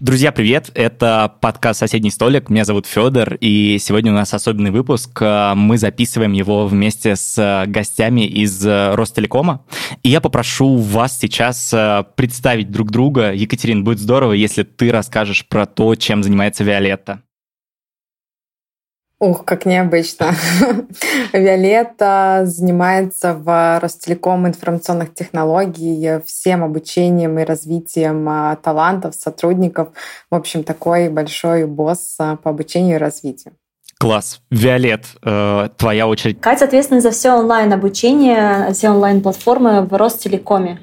Друзья, привет! Это подкаст «Соседний столик». Меня зовут Федор, и сегодня у нас особенный выпуск. Мы записываем его вместе с гостями из Ростелекома. И я попрошу вас сейчас э, представить друг друга. Екатерин, будет здорово, если ты расскажешь про то, чем занимается Виолетта. Ух, как необычно. Виолетта занимается в Ростелеком информационных технологий всем обучением и развитием а, талантов, сотрудников. В общем, такой большой босс а, по обучению и развитию. Класс. Виолет, э, твоя очередь. Катя ответственна за все онлайн-обучение, все онлайн-платформы в Ростелекоме.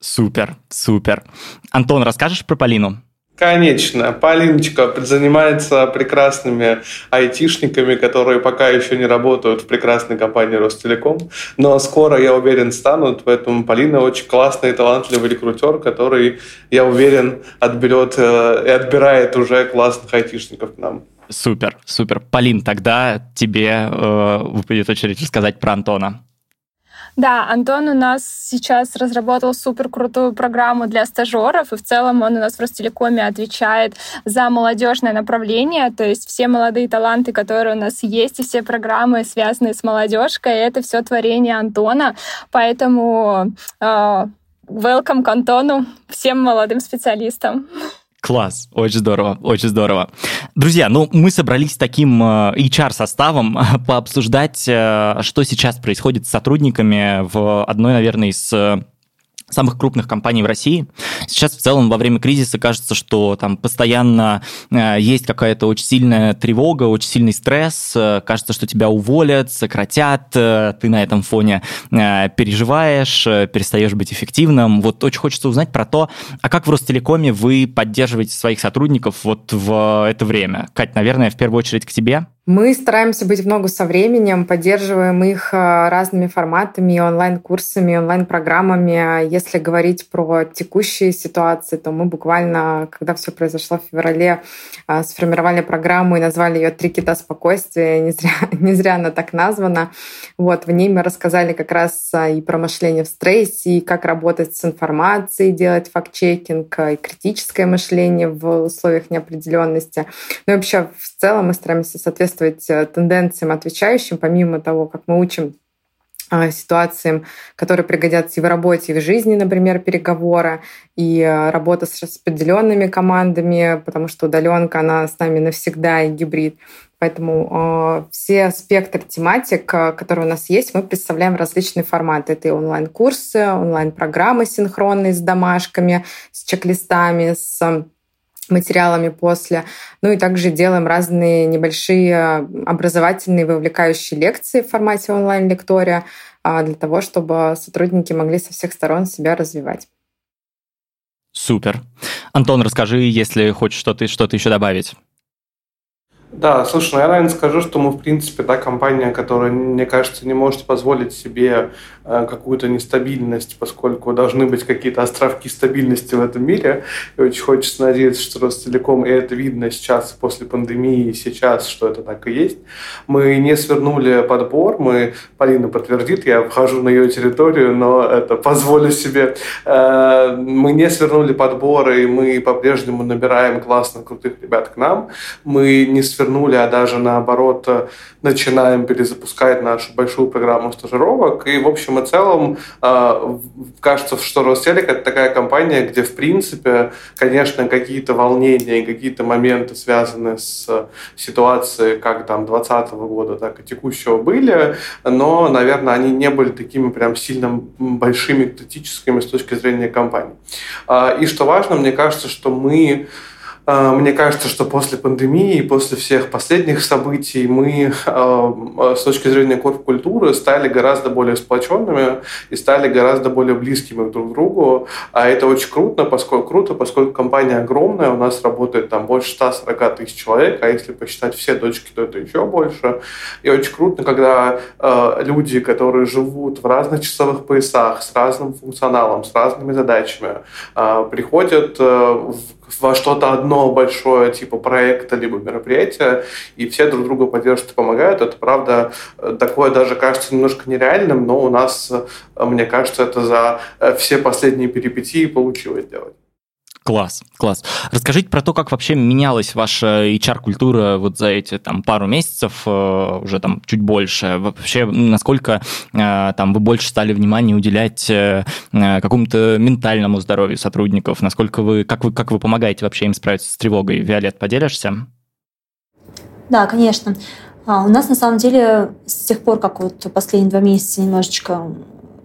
Супер, супер. Антон, расскажешь про Полину? Конечно. Полиночка занимается прекрасными айтишниками, которые пока еще не работают в прекрасной компании Ростелеком, но скоро, я уверен, станут. Поэтому Полина очень классный и талантливый рекрутер, который, я уверен, отберет э, и отбирает уже классных айтишников к нам. Супер, супер. Полин, тогда тебе э, выпадет очередь рассказать про Антона. Да, Антон у нас сейчас разработал супер крутую программу для стажеров, и в целом он у нас в Ростелекоме отвечает за молодежное направление, то есть все молодые таланты, которые у нас есть, и все программы, связанные с молодежкой, это все творение Антона, поэтому э, welcome к Антону, всем молодым специалистам. Класс, очень здорово, очень здорово. Друзья, ну мы собрались с таким э, HR-составом пообсуждать, э, что сейчас происходит с сотрудниками в одной, наверное, из э, самых крупных компаний в России. Сейчас в целом во время кризиса кажется, что там постоянно э, есть какая-то очень сильная тревога, очень сильный стресс, э, кажется, что тебя уволят, сократят, э, ты на этом фоне переживаешь, перестаешь быть эффективным. Вот очень хочется узнать про то, а как в Ростелекоме вы поддерживаете своих сотрудников вот в это время? Кать, наверное, в первую очередь к тебе. Мы стараемся быть в ногу со временем, поддерживаем их э, разными форматами, онлайн-курсами, онлайн-программами. Если говорить про текущие ситуации, то мы буквально, когда все произошло в феврале, э, сформировали программу и назвали ее «Три кита спокойствия». Не зря, не зря она так названа. Вот, в ней мы рассказали как раз э, и про мышление в стрессе, и как работать с информацией, делать факт-чекинг, и критическое мышление в условиях неопределенности. Ну и вообще в целом мы стараемся соответствовать соответствовать э, тенденциям, отвечающим, помимо того, как мы учим э, ситуациям, которые пригодятся и в работе, и в жизни, например, переговора, и э, работа с распределенными командами, потому что удаленка, она с нами навсегда и гибрид. Поэтому э, все спектр тематик, которые у нас есть, мы представляем различные форматы. Это и онлайн-курсы, онлайн-программы синхронные с домашками, с чек-листами, с материалами после. Ну и также делаем разные небольшие образовательные вовлекающие лекции в формате онлайн-лектория а, для того, чтобы сотрудники могли со всех сторон себя развивать. Супер. Антон, расскажи, если хочешь что-то что еще добавить. Да, слушай, ну я, наверное, скажу, что мы, в принципе, та компания, которая, мне кажется, не может позволить себе э, какую-то нестабильность, поскольку должны быть какие-то островки стабильности в этом мире. И очень хочется надеяться, что Ростелеком, и это видно сейчас после пандемии, сейчас, что это так и есть. Мы не свернули подбор, мы, Полина подтвердит, я вхожу на ее территорию, но это позволю себе. Э, мы не свернули подбор, и мы по-прежнему набираем классных, крутых ребят к нам. Мы не свернули, а даже наоборот э, начинаем перезапускать нашу большую программу стажировок. И в общем и целом э, кажется, что Ростелек это такая компания, где в принципе, конечно, какие-то волнения и какие-то моменты, связанные с ситуацией как там 2020 года, так и текущего были, но, наверное, они не были такими прям сильно большими критическими с точки зрения компании. А, и что важно, мне кажется, что мы мне кажется, что после пандемии, после всех последних событий мы а, с точки зрения корп-культуры стали гораздо более сплоченными и стали гораздо более близкими друг к другу. А это очень круто, поскольку, круто, поскольку компания огромная, у нас работает там больше 140 тысяч человек, а если посчитать все точки, то это еще больше. И очень круто, когда люди, которые живут в разных часовых поясах, с разным функционалом, с разными задачами, приходят в во что-то одно большое, типа проекта, либо мероприятия, и все друг друга поддерживают и помогают. Это, правда, такое даже кажется немножко нереальным, но у нас, мне кажется, это за все последние перипетии получилось делать. Класс, класс. Расскажите про то, как вообще менялась ваша HR-культура вот за эти там пару месяцев, э, уже там чуть больше. Вообще, насколько э, там вы больше стали внимания уделять э, какому-то ментальному здоровью сотрудников, насколько вы, как вы, как вы помогаете вообще им справиться с тревогой? Виолет, поделишься? Да, конечно. А, у нас на самом деле с тех пор, как вот последние два месяца немножечко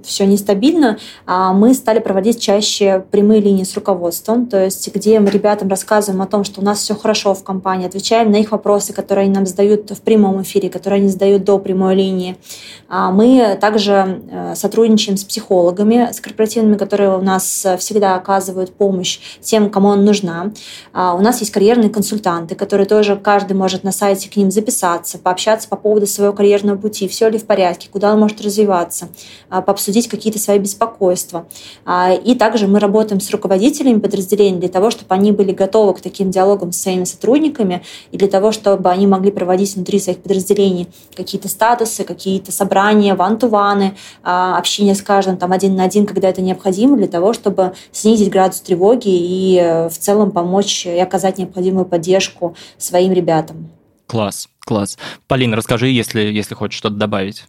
все нестабильно, а мы стали проводить чаще прямые линии с руководством, то есть где мы ребятам рассказываем о том, что у нас все хорошо в компании, отвечаем на их вопросы, которые они нам задают в прямом эфире, которые они задают до прямой линии. А мы также э, сотрудничаем с психологами, с корпоративными, которые у нас всегда оказывают помощь тем, кому он нужна. А у нас есть карьерные консультанты, которые тоже каждый может на сайте к ним записаться, пообщаться по поводу своего карьерного пути, все ли в порядке, куда он может развиваться, пообсудить обсудить какие-то свои беспокойства. А, и также мы работаем с руководителями подразделений для того, чтобы они были готовы к таким диалогам с своими сотрудниками и для того, чтобы они могли проводить внутри своих подразделений какие-то статусы, какие-то собрания, ван-ту-ваны, а, общение с каждым там один на один, когда это необходимо, для того, чтобы снизить градус тревоги и э, в целом помочь и оказать необходимую поддержку своим ребятам. Класс, класс. Полина, расскажи, если, если хочешь что-то добавить.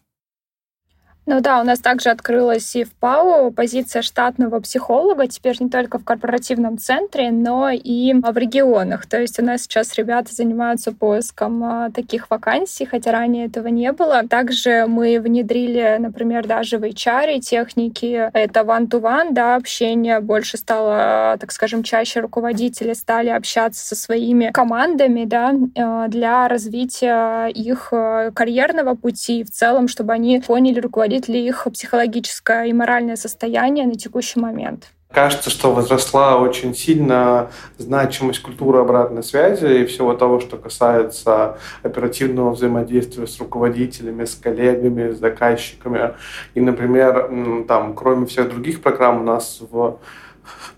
Ну да, у нас также открылась и в ПАО позиция штатного психолога, теперь не только в корпоративном центре, но и в регионах. То есть у нас сейчас ребята занимаются поиском а, таких вакансий, хотя ранее этого не было. Также мы внедрили, например, даже в HR техники. Это one-to-one, да, общение больше стало, так скажем, чаще руководители стали общаться со своими командами, да, а, для развития их а, карьерного пути в целом, чтобы они поняли руководить подходит ли их психологическое и моральное состояние на текущий момент. Кажется, что возросла очень сильно значимость культуры обратной связи и всего того, что касается оперативного взаимодействия с руководителями, с коллегами, с заказчиками. И, например, там, кроме всех других программ, у нас в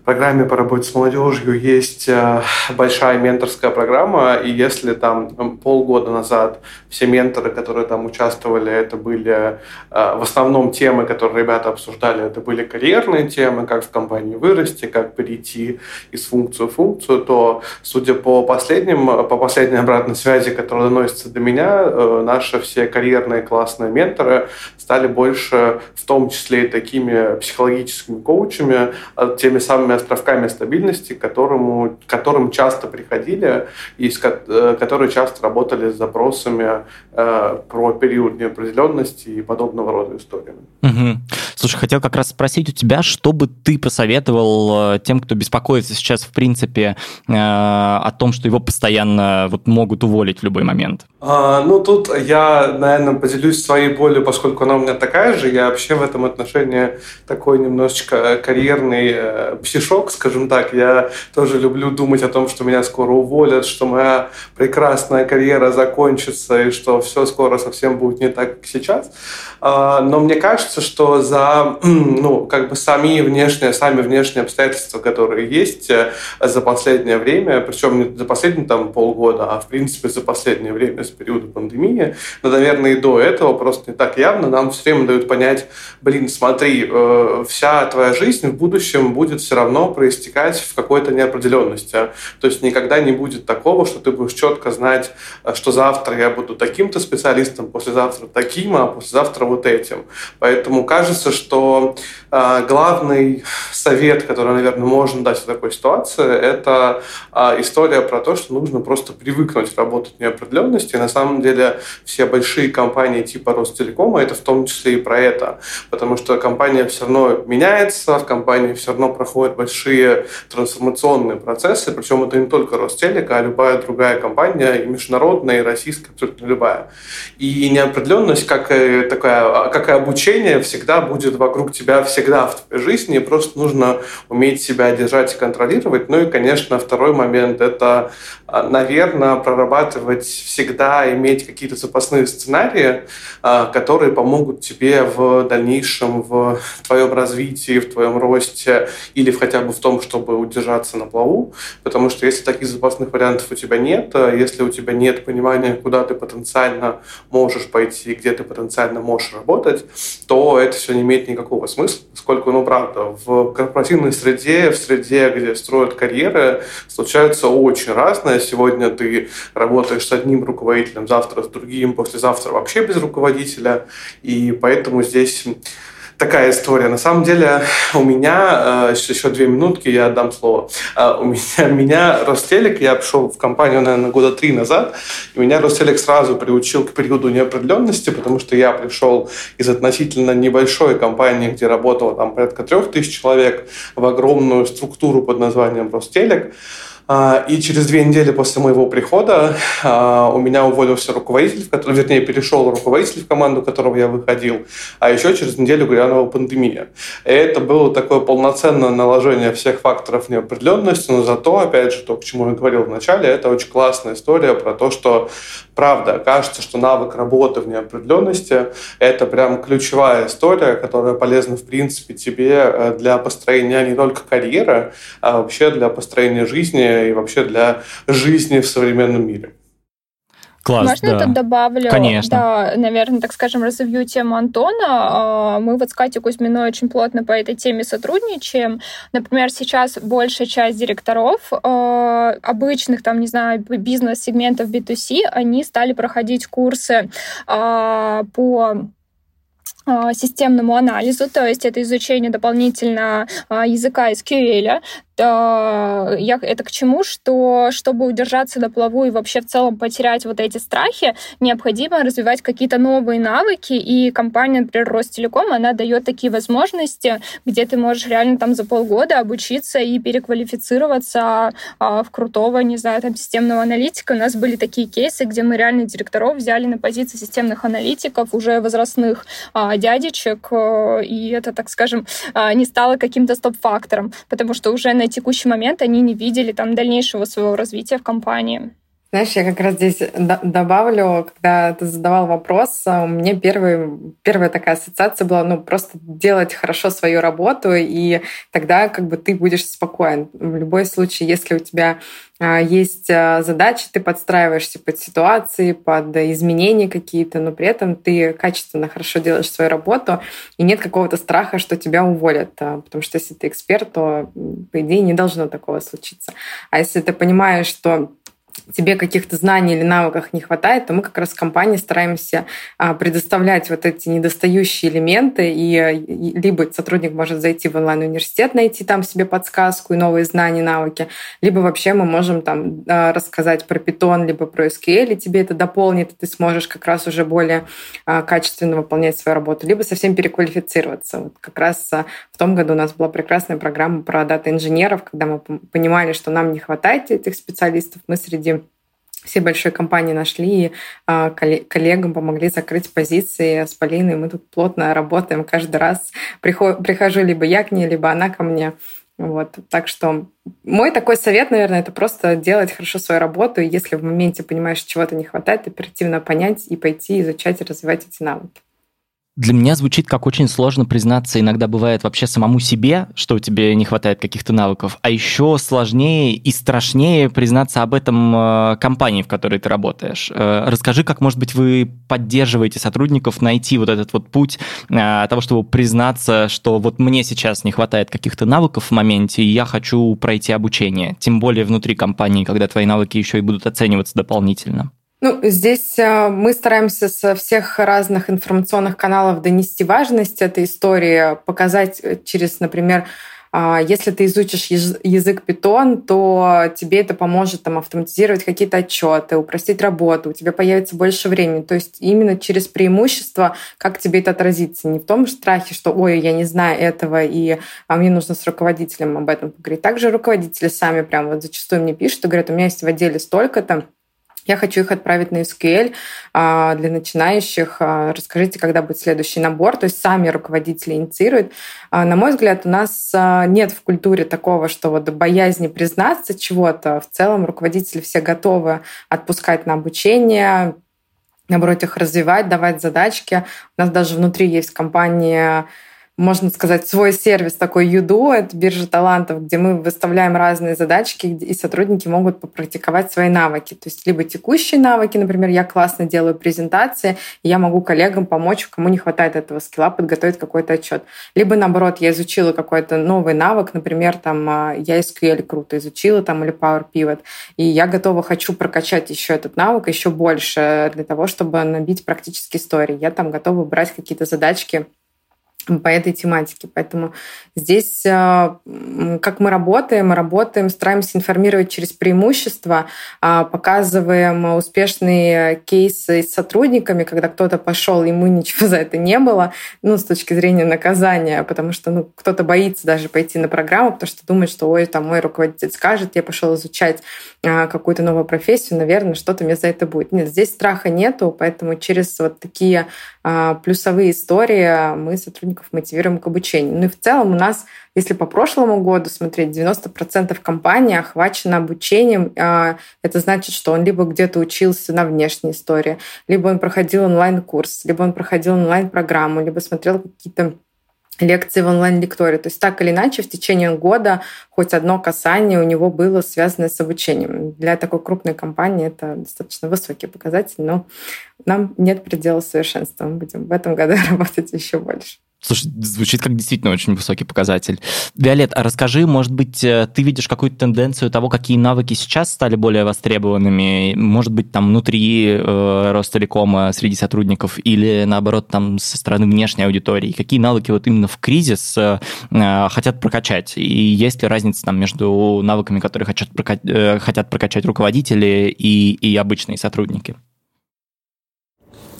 программе по работе с молодежью есть э, большая менторская программа, и если там полгода назад все менторы, которые там участвовали, это были э, в основном темы, которые ребята обсуждали, это были карьерные темы, как в компании вырасти, как перейти из функции в функцию, то, судя по последним, по последней обратной связи, которая доносится до меня, э, наши все карьерные классные менторы стали больше, в том числе и такими психологическими коучами, теми самыми островками стабильности, к которому, к которым часто приходили и с, э, которые часто работали с запросами э, про период неопределенности и подобного рода историями. Угу. Слушай, хотел как раз спросить у тебя, что бы ты посоветовал э, тем, кто беспокоится сейчас, в принципе, э, о том, что его постоянно вот могут уволить в любой момент? А, ну, тут я, наверное, поделюсь своей болью, поскольку она у меня такая же. Я вообще в этом отношении такой немножечко карьерный э, псишок, скажем так. Я тоже люблю думать о том, что меня скоро уволят, что моя прекрасная карьера закончится и что все скоро совсем будет не так, как сейчас. А, но мне кажется, что за ну, как бы сами внешние, сами внешние обстоятельства, которые есть э, за последнее время, причем не за последние там полгода, а в принципе за последнее время с периода пандемии, но, наверное, и до этого просто не так явно, нам все время дают понять, блин, смотри, э, вся твоя жизнь в будущем будет все равно проистекать в какой-то неопределенности. То есть никогда не будет такого, что ты будешь четко знать, э, что завтра я буду таким-то специалистом, послезавтра таким, а послезавтра вот этим. Поэтому кажется, что э, главный совет, который, наверное, можно дать в такой ситуации, это история про то, что нужно просто привыкнуть работать в неопределенности. И на самом деле все большие компании типа Ростелекома это в том числе и про это. Потому что компания все равно меняется, в компании все равно проходят большие трансформационные процессы, причем это не только Ростелек, а любая другая компания, и международная, и российская, абсолютно любая. И неопределенность, как и такая как и обучение, всегда будет вокруг тебя, всегда в твоей жизни, просто нужно уметь себя держать и контролировать. Ну и, конечно, второй момент – это, а, наверное, прорабатывать всегда, иметь какие-то запасные сценарии, а, которые помогут тебе в дальнейшем в твоем развитии, в твоем росте или хотя бы в том, чтобы удержаться на плаву. Потому что если таких запасных вариантов у тебя нет, если у тебя нет понимания, куда ты потенциально можешь пойти, где ты потенциально можешь работать, то это все не имеет никакого смысла, поскольку, ну, правда, в корпоративной среде, в среде, где строят карьеры, случается очень разное. Сегодня ты работаешь с одним руководителем, завтра с другим, послезавтра вообще без руководителя, и поэтому здесь такая история. На самом деле у меня, э, еще две минутки, я отдам слово. Э, у меня, меня Ростелек, я пришел в компанию, наверное, года три назад, и меня Ростелек сразу приучил к периоду неопределенности, потому что я пришел из относительно небольшой компании, где работало там порядка трех тысяч человек, в огромную структуру под названием Ростелек. А, и через две недели после моего прихода а, у меня уволился руководитель, в который, вернее, перешел руководитель в команду, которого я выходил, а еще через неделю грянула пандемия. И это было такое полноценное наложение всех факторов неопределенности, но зато, опять же, то, к чему я говорил в начале, это очень классная история про то, что правда, кажется, что навык работы в неопределенности – это прям ключевая история, которая полезна, в принципе, тебе э, для построения не только карьеры, а вообще для построения жизни и вообще для жизни в современном мире. Класс, Можно да. я тут добавлю? Конечно. Да, наверное, так скажем, разовью тему Антона. А, мы вот с Катей Кузьминой очень плотно по этой теме сотрудничаем. Например, сейчас большая часть директоров а, обычных, там, не знаю, бизнес-сегментов B2C, они стали проходить курсы а, по системному анализу, то есть это изучение дополнительно языка SQL, я это к чему, что чтобы удержаться на плаву и вообще в целом потерять вот эти страхи, необходимо развивать какие-то новые навыки, и компания, например, Ростелеком, она дает такие возможности, где ты можешь реально там за полгода обучиться и переквалифицироваться а, в крутого, не знаю, там, системного аналитика. У нас были такие кейсы, где мы реально директоров взяли на позиции системных аналитиков, уже возрастных а, дядечек, э, и это, так скажем, а, не стало каким-то стоп-фактором, потому что уже на текущий момент они не видели там дальнейшего своего развития в компании. Знаешь, я как раз здесь добавлю, когда ты задавал вопрос, а, у меня первый, первая такая ассоциация была, ну, просто делать хорошо свою работу, и тогда как бы ты будешь спокоен. В любой случае, если у тебя а, есть а, задачи, ты подстраиваешься под ситуации, под изменения какие-то, но при этом ты качественно, хорошо делаешь свою работу, и нет какого-то страха, что тебя уволят. Потому что если ты эксперт, то, по идее, не должно такого случиться. А если ты понимаешь, что тебе каких-то знаний или навыков не хватает, то мы как раз в компании стараемся а, предоставлять вот эти недостающие элементы, и либо сотрудник может зайти в онлайн-университет, найти там себе подсказку и новые знания, навыки, либо вообще мы можем там а, рассказать про Python, либо про SQL, и тебе это дополнит, и ты сможешь как раз уже более а, качественно выполнять свою работу, либо совсем переквалифицироваться. Вот как раз в том году у нас была прекрасная программа про дата-инженеров, когда мы понимали, что нам не хватает этих специалистов, мы среди все большие компании нашли, а, коллегам помогли закрыть позиции с Полиной. Мы тут плотно работаем каждый раз. Прихожу либо я к ней, либо она ко мне. Вот. Так что мой такой совет, наверное, это просто делать хорошо свою работу. И если в моменте понимаешь, чего-то не хватает, оперативно понять и пойти изучать и развивать эти навыки для меня звучит как очень сложно признаться, иногда бывает вообще самому себе, что тебе не хватает каких-то навыков, а еще сложнее и страшнее признаться об этом э, компании, в которой ты работаешь. Э, расскажи, как, может быть, вы поддерживаете сотрудников найти вот этот вот путь э, того, чтобы признаться, что вот мне сейчас не хватает каких-то навыков в моменте, и я хочу пройти обучение, тем более внутри компании, когда твои навыки еще и будут оцениваться дополнительно. Ну, здесь э, мы стараемся со всех разных информационных каналов донести важность этой истории, показать э, через, например, а, если ты изучишь язык Python, то тебе это поможет там, автоматизировать какие-то отчеты, упростить работу, у тебя появится больше времени. То есть именно через преимущество, как тебе это отразится. Не в том страхе, что ой, я не знаю этого, и а мне нужно с руководителем об этом поговорить. Также руководители сами прям вот зачастую мне пишут и говорят, у меня есть в отделе столько-то, я хочу их отправить на SQL а, для начинающих. А, расскажите, когда будет следующий набор. То есть сами руководители инициируют. А, на мой взгляд, у нас нет в культуре такого, что вот боязни признаться чего-то. В целом руководители все готовы отпускать на обучение, наоборот, их развивать, давать задачки. У нас даже внутри есть компания можно сказать, свой сервис такой Юду, это биржа талантов, где мы выставляем разные задачки, и сотрудники могут попрактиковать свои навыки. То есть либо текущие навыки, например, я классно делаю презентации, и я могу коллегам помочь, кому не хватает этого скилла, подготовить какой-то отчет. Либо наоборот, я изучила какой-то новый навык, например, там а, я SQL круто изучила, там, или Power Pivot, и я готова, хочу прокачать еще этот навык еще больше для того, чтобы набить практические истории. Я там готова брать какие-то задачки по этой тематике. Поэтому здесь, э, как мы работаем, мы работаем, стараемся информировать через преимущества, а, показываем успешные кейсы с сотрудниками, когда кто-то пошел, ему ничего за это не было, ну, с точки зрения наказания, потому что ну, кто-то боится даже пойти на программу, потому что думает, что, ой, там мой руководитель скажет, я пошел изучать а, какую-то новую профессию, наверное, что-то мне за это будет. Нет, здесь страха нету, поэтому через вот такие а, плюсовые истории мы сотрудников мотивируем к обучению. Ну и в целом у нас, если по прошлому году смотреть, 90% компании охвачено обучением. А, это значит, что он либо где-то учился на внешней истории, либо он проходил онлайн-курс, либо он проходил онлайн-программу, либо смотрел какие-то лекции в онлайн-лектории. То есть так или иначе в течение года хоть одно касание у него было связано с обучением. Для такой крупной компании это достаточно высокий показатель, но нам нет предела совершенства. Мы будем в этом году работать еще больше. Слушай, звучит как действительно очень высокий показатель. Виолет, а расскажи, может быть, э, ты видишь какую-то тенденцию того, какие навыки сейчас стали более востребованными? Может быть, там внутри э, Ростелекома среди сотрудников или, наоборот, там со стороны внешней аудитории? Какие навыки вот именно в кризис э, э хотят прокачать? И есть ли разница там между навыками, которые хотят, прокачать, э, хотят прокачать руководители и, и обычные сотрудники?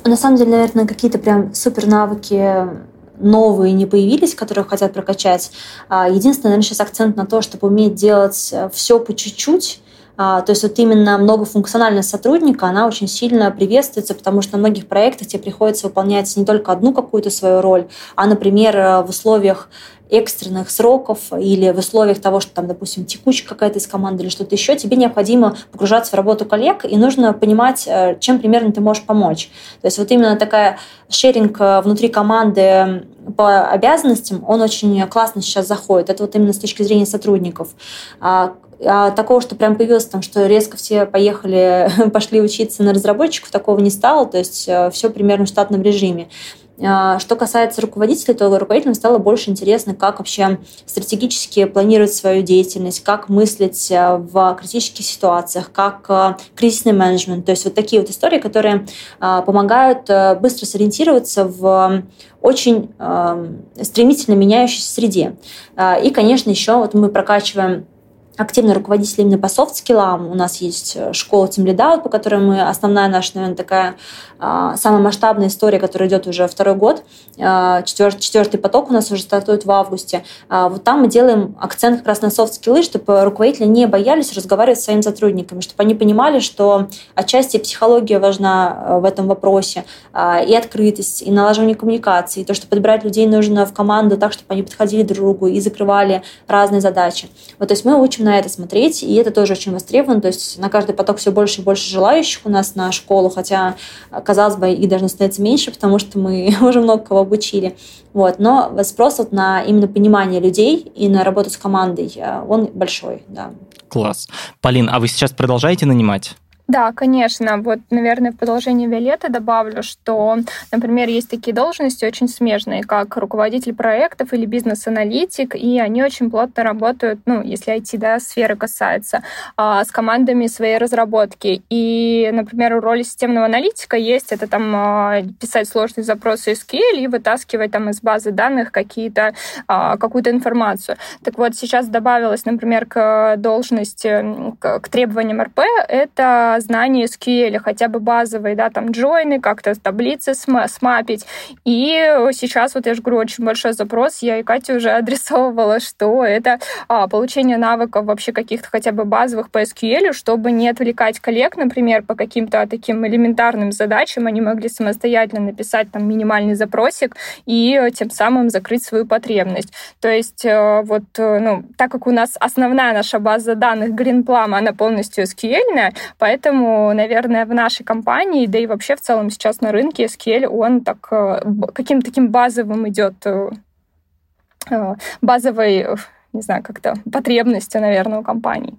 На самом деле, наверное, какие-то прям супер навыки новые не появились, которые хотят прокачать. А, единственное, наверное, сейчас акцент на то, чтобы уметь делать э, все по чуть-чуть, то есть вот именно многофункциональность сотрудника, она очень сильно приветствуется, потому что на многих проектах тебе приходится выполнять не только одну какую-то свою роль, а, например, э, в условиях экстренных сроков или в условиях того, что там, допустим, текучка какая-то из команды или что-то еще, тебе необходимо погружаться в работу коллег, и нужно понимать, э, чем примерно ты можешь помочь. То есть вот именно такая шеринг э, внутри команды по обязанностям, он очень классно сейчас заходит. Это вот именно с точки зрения сотрудников. А, такого, что прям появилось там, что резко все поехали, пошли учиться на разработчиков, такого не стало, то есть э, все примерно в штатном режиме. А, что касается руководителей, то руководителям стало больше интересно, как вообще стратегически планировать свою деятельность, как мыслить э, в критических ситуациях, как э, кризисный менеджмент. То есть вот такие вот истории, которые помогают быстро сориентироваться в очень стремительно меняющейся среде. И, конечно, еще вот мы прокачиваем активный руководитель именно по софт-скиллам. У нас есть э, школа Team Lead Out, по которой мы, основная наша, наверное, такая а, самая масштабная история, которая идет уже второй год. А, четвертый, четвертый поток у нас уже стартует в августе. А, вот там мы делаем акцент как раз на софт-скиллы, чтобы руководители не боялись разговаривать с своими сотрудниками, чтобы они понимали, что отчасти психология важна э, в этом вопросе, и открытость, и налаживание коммуникации, и то, что подбирать людей нужно в команду так, чтобы они подходили друг к другу и закрывали разные задачи. Вот, то есть мы учим на это смотреть, и это тоже очень востребовано. То есть на каждый поток все больше и больше желающих у нас на школу, хотя, казалось бы, их должно становиться меньше, потому что мы уже много кого обучили. Вот. Но спрос вот на именно понимание людей и на работу с командой, э, он большой, да. Класс. Полин, а вы сейчас продолжаете нанимать? Да, конечно. Вот, наверное, в продолжение Виолетты добавлю, что, например, есть такие должности очень смежные, как руководитель проектов или бизнес-аналитик, и они очень плотно работают, ну, если IT, да, сферы касается, а, с командами своей разработки. И, например, у роли системного аналитика есть это там а, писать сложные запросы SQL и вытаскивать там из базы данных какие-то, а, какую-то информацию. Так вот, сейчас добавилось, например, к должности, к требованиям РП, это знание SQL, хотя бы базовые, да, там джойны, как-то таблицы смапить. И сейчас, вот я же говорю, очень большой запрос, я и Катя уже адресовывала, что это а, получение навыков вообще каких-то хотя бы базовых по SQL, чтобы не отвлекать коллег, например, по каким-то таким элементарным задачам, они могли самостоятельно написать там минимальный запросик и тем самым закрыть свою потребность. То есть э, вот, э, ну, так как у нас основная наша база данных Greenplum, она полностью SQL, поэтому Поэтому, наверное, в нашей компании, да и вообще в целом сейчас на рынке SQL, он так э, каким-то таким базовым идет э, базовой не знаю, как-то потребности, наверное, у компаний.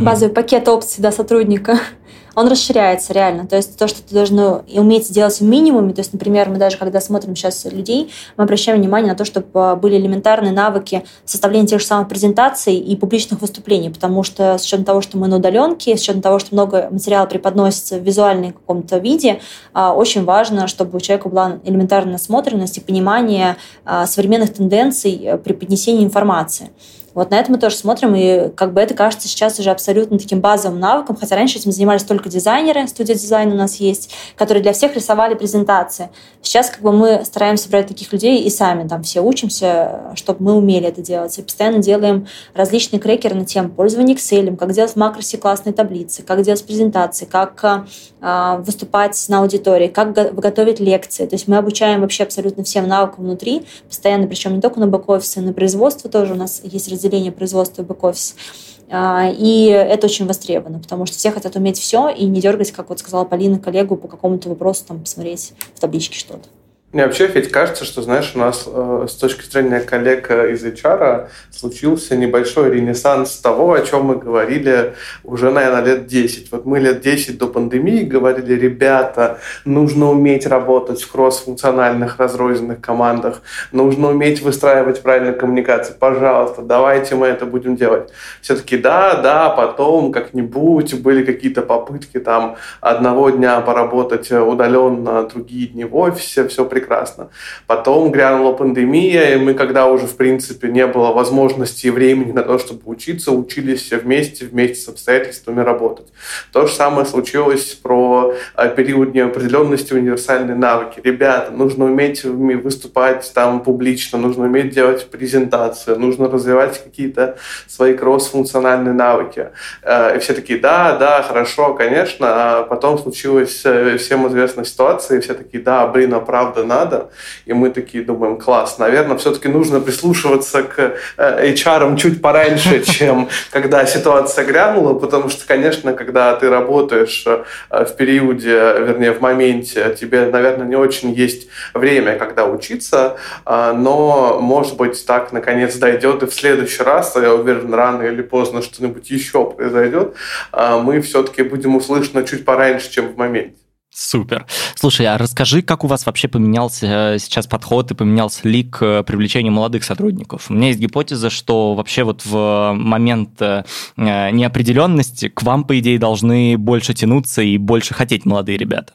Базовый пакет опций да, сотрудника он расширяется реально. То есть то, что ты должен уметь сделать в минимуме, то есть, например, мы даже когда смотрим сейчас людей, мы обращаем внимание на то, чтобы а, были элементарные навыки составления тех же самых презентаций и публичных выступлений, потому что с учетом того, что мы на удаленке, с учетом того, что много материала преподносится в визуальном каком-то виде, а, очень важно, чтобы у человека была элементарная насмотренность и понимание а, современных тенденций э, при поднесении информации. Вот на это мы тоже смотрим, и как бы это кажется сейчас уже абсолютно таким базовым навыком, хотя раньше этим занимались только дизайнеры, студия дизайна у нас есть, которые для всех рисовали презентации. Сейчас как бы мы стараемся брать таких людей и сами там все учимся, чтобы мы умели это делать. И постоянно делаем различные крекеры на тему пользования Excel, как делать в макросе классные таблицы, как делать презентации, как э, выступать на аудитории, как готовить лекции. То есть мы обучаем вообще абсолютно всем навыкам внутри, постоянно, причем не только на бэк-офисе, на производство тоже у нас есть разделение производства и бэк-офис. А, и это очень востребовано, потому что все хотят уметь все и не дергать, как вот сказала Полина, коллегу по какому-то вопросу, там, посмотреть в табличке что-то. Мне вообще, ведь кажется, что, знаешь, у нас э, с точки зрения коллег из HR случился небольшой ренессанс того, о чем мы говорили уже, наверное, лет 10. Вот мы лет 10 до пандемии говорили, ребята, нужно уметь работать в кросс-функциональных разрозненных командах, нужно уметь выстраивать правильную коммуникацию. Пожалуйста, давайте мы это будем делать. Все-таки да, да, потом как-нибудь были какие-то попытки там одного дня поработать удаленно, другие дни в офисе, все прекрасно прекрасно. Потом грянула пандемия, и мы, когда уже, в принципе, не было возможности и времени на то, чтобы учиться, учились все вместе, вместе с обстоятельствами работать. То же самое случилось про э, период неопределенности, универсальные навыки. Ребята, нужно уметь выступать там публично, нужно уметь делать презентации, нужно развивать какие-то свои кросс-функциональные навыки. Э, и все такие, да, да, хорошо, конечно. А потом случилась э, всем известная ситуация, и все такие, да, блин, а правда, надо. И мы такие думаем, класс, наверное, все-таки нужно прислушиваться к э, HR чуть пораньше, чем когда ситуация грянула, потому что, конечно, когда ты работаешь э, в периоде, вернее, в моменте, тебе, наверное, не очень есть время, когда учиться, э, но, может быть, так, наконец, дойдет и в следующий раз, я уверен, рано или поздно что-нибудь еще произойдет, мы все-таки будем услышаны чуть пораньше, чем в моменте. Супер. Слушай, а расскажи, как у вас вообще поменялся э, сейчас подход и поменялся ли к привлечению молодых сотрудников? У меня есть гипотеза, что вообще вот в момент э, неопределенности к вам, по идее, должны больше тянуться и больше хотеть молодые ребята.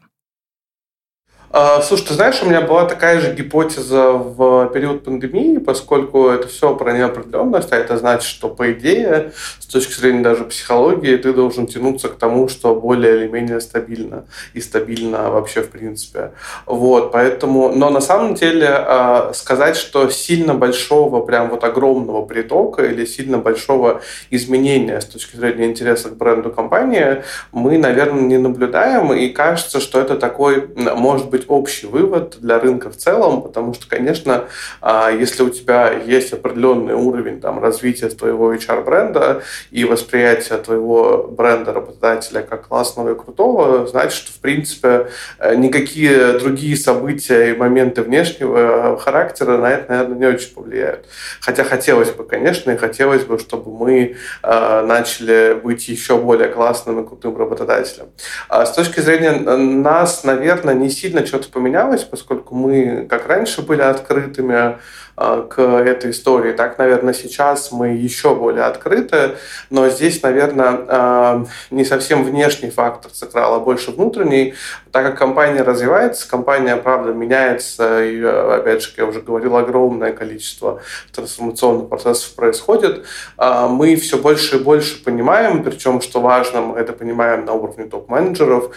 А, слушай, ты знаешь, у меня была такая же гипотеза в период пандемии, поскольку это все про неопределенность, а это значит, что, по идее, с точки зрения даже психологии, ты должен тянуться к тому, что более или менее стабильно и стабильно вообще в принципе. Вот, поэтому, но на самом деле а, сказать, что сильно большого, прям вот огромного притока или сильно большого изменения с точки зрения интереса к бренду компании мы, наверное, не наблюдаем, и кажется, что это такой, может быть, быть общий вывод для рынка в целом, потому что, конечно, а, если у тебя есть определенный уровень там, развития твоего HR-бренда и восприятия твоего бренда работодателя как классного и крутого, значит, что, в принципе, э, никакие другие события и моменты внешнего характера на это, наверное, не очень повлияют. Хотя хотелось бы, конечно, и хотелось бы, чтобы мы э, начали быть еще более классным и крутым работодателем. А с точки зрения нас, наверное, не сильно что-то поменялось, поскольку мы, как раньше, были открытыми к этой истории. Так, наверное, сейчас мы еще более открыты, но здесь, наверное, а, не совсем внешний фактор сыграл, а больше внутренний. Так как компания развивается, компания, правда, меняется, и, опять же, я уже говорил, огромное количество трансформационных процессов происходит, а, мы все больше и больше понимаем, причем, что важно, мы это понимаем на уровне топ-менеджеров,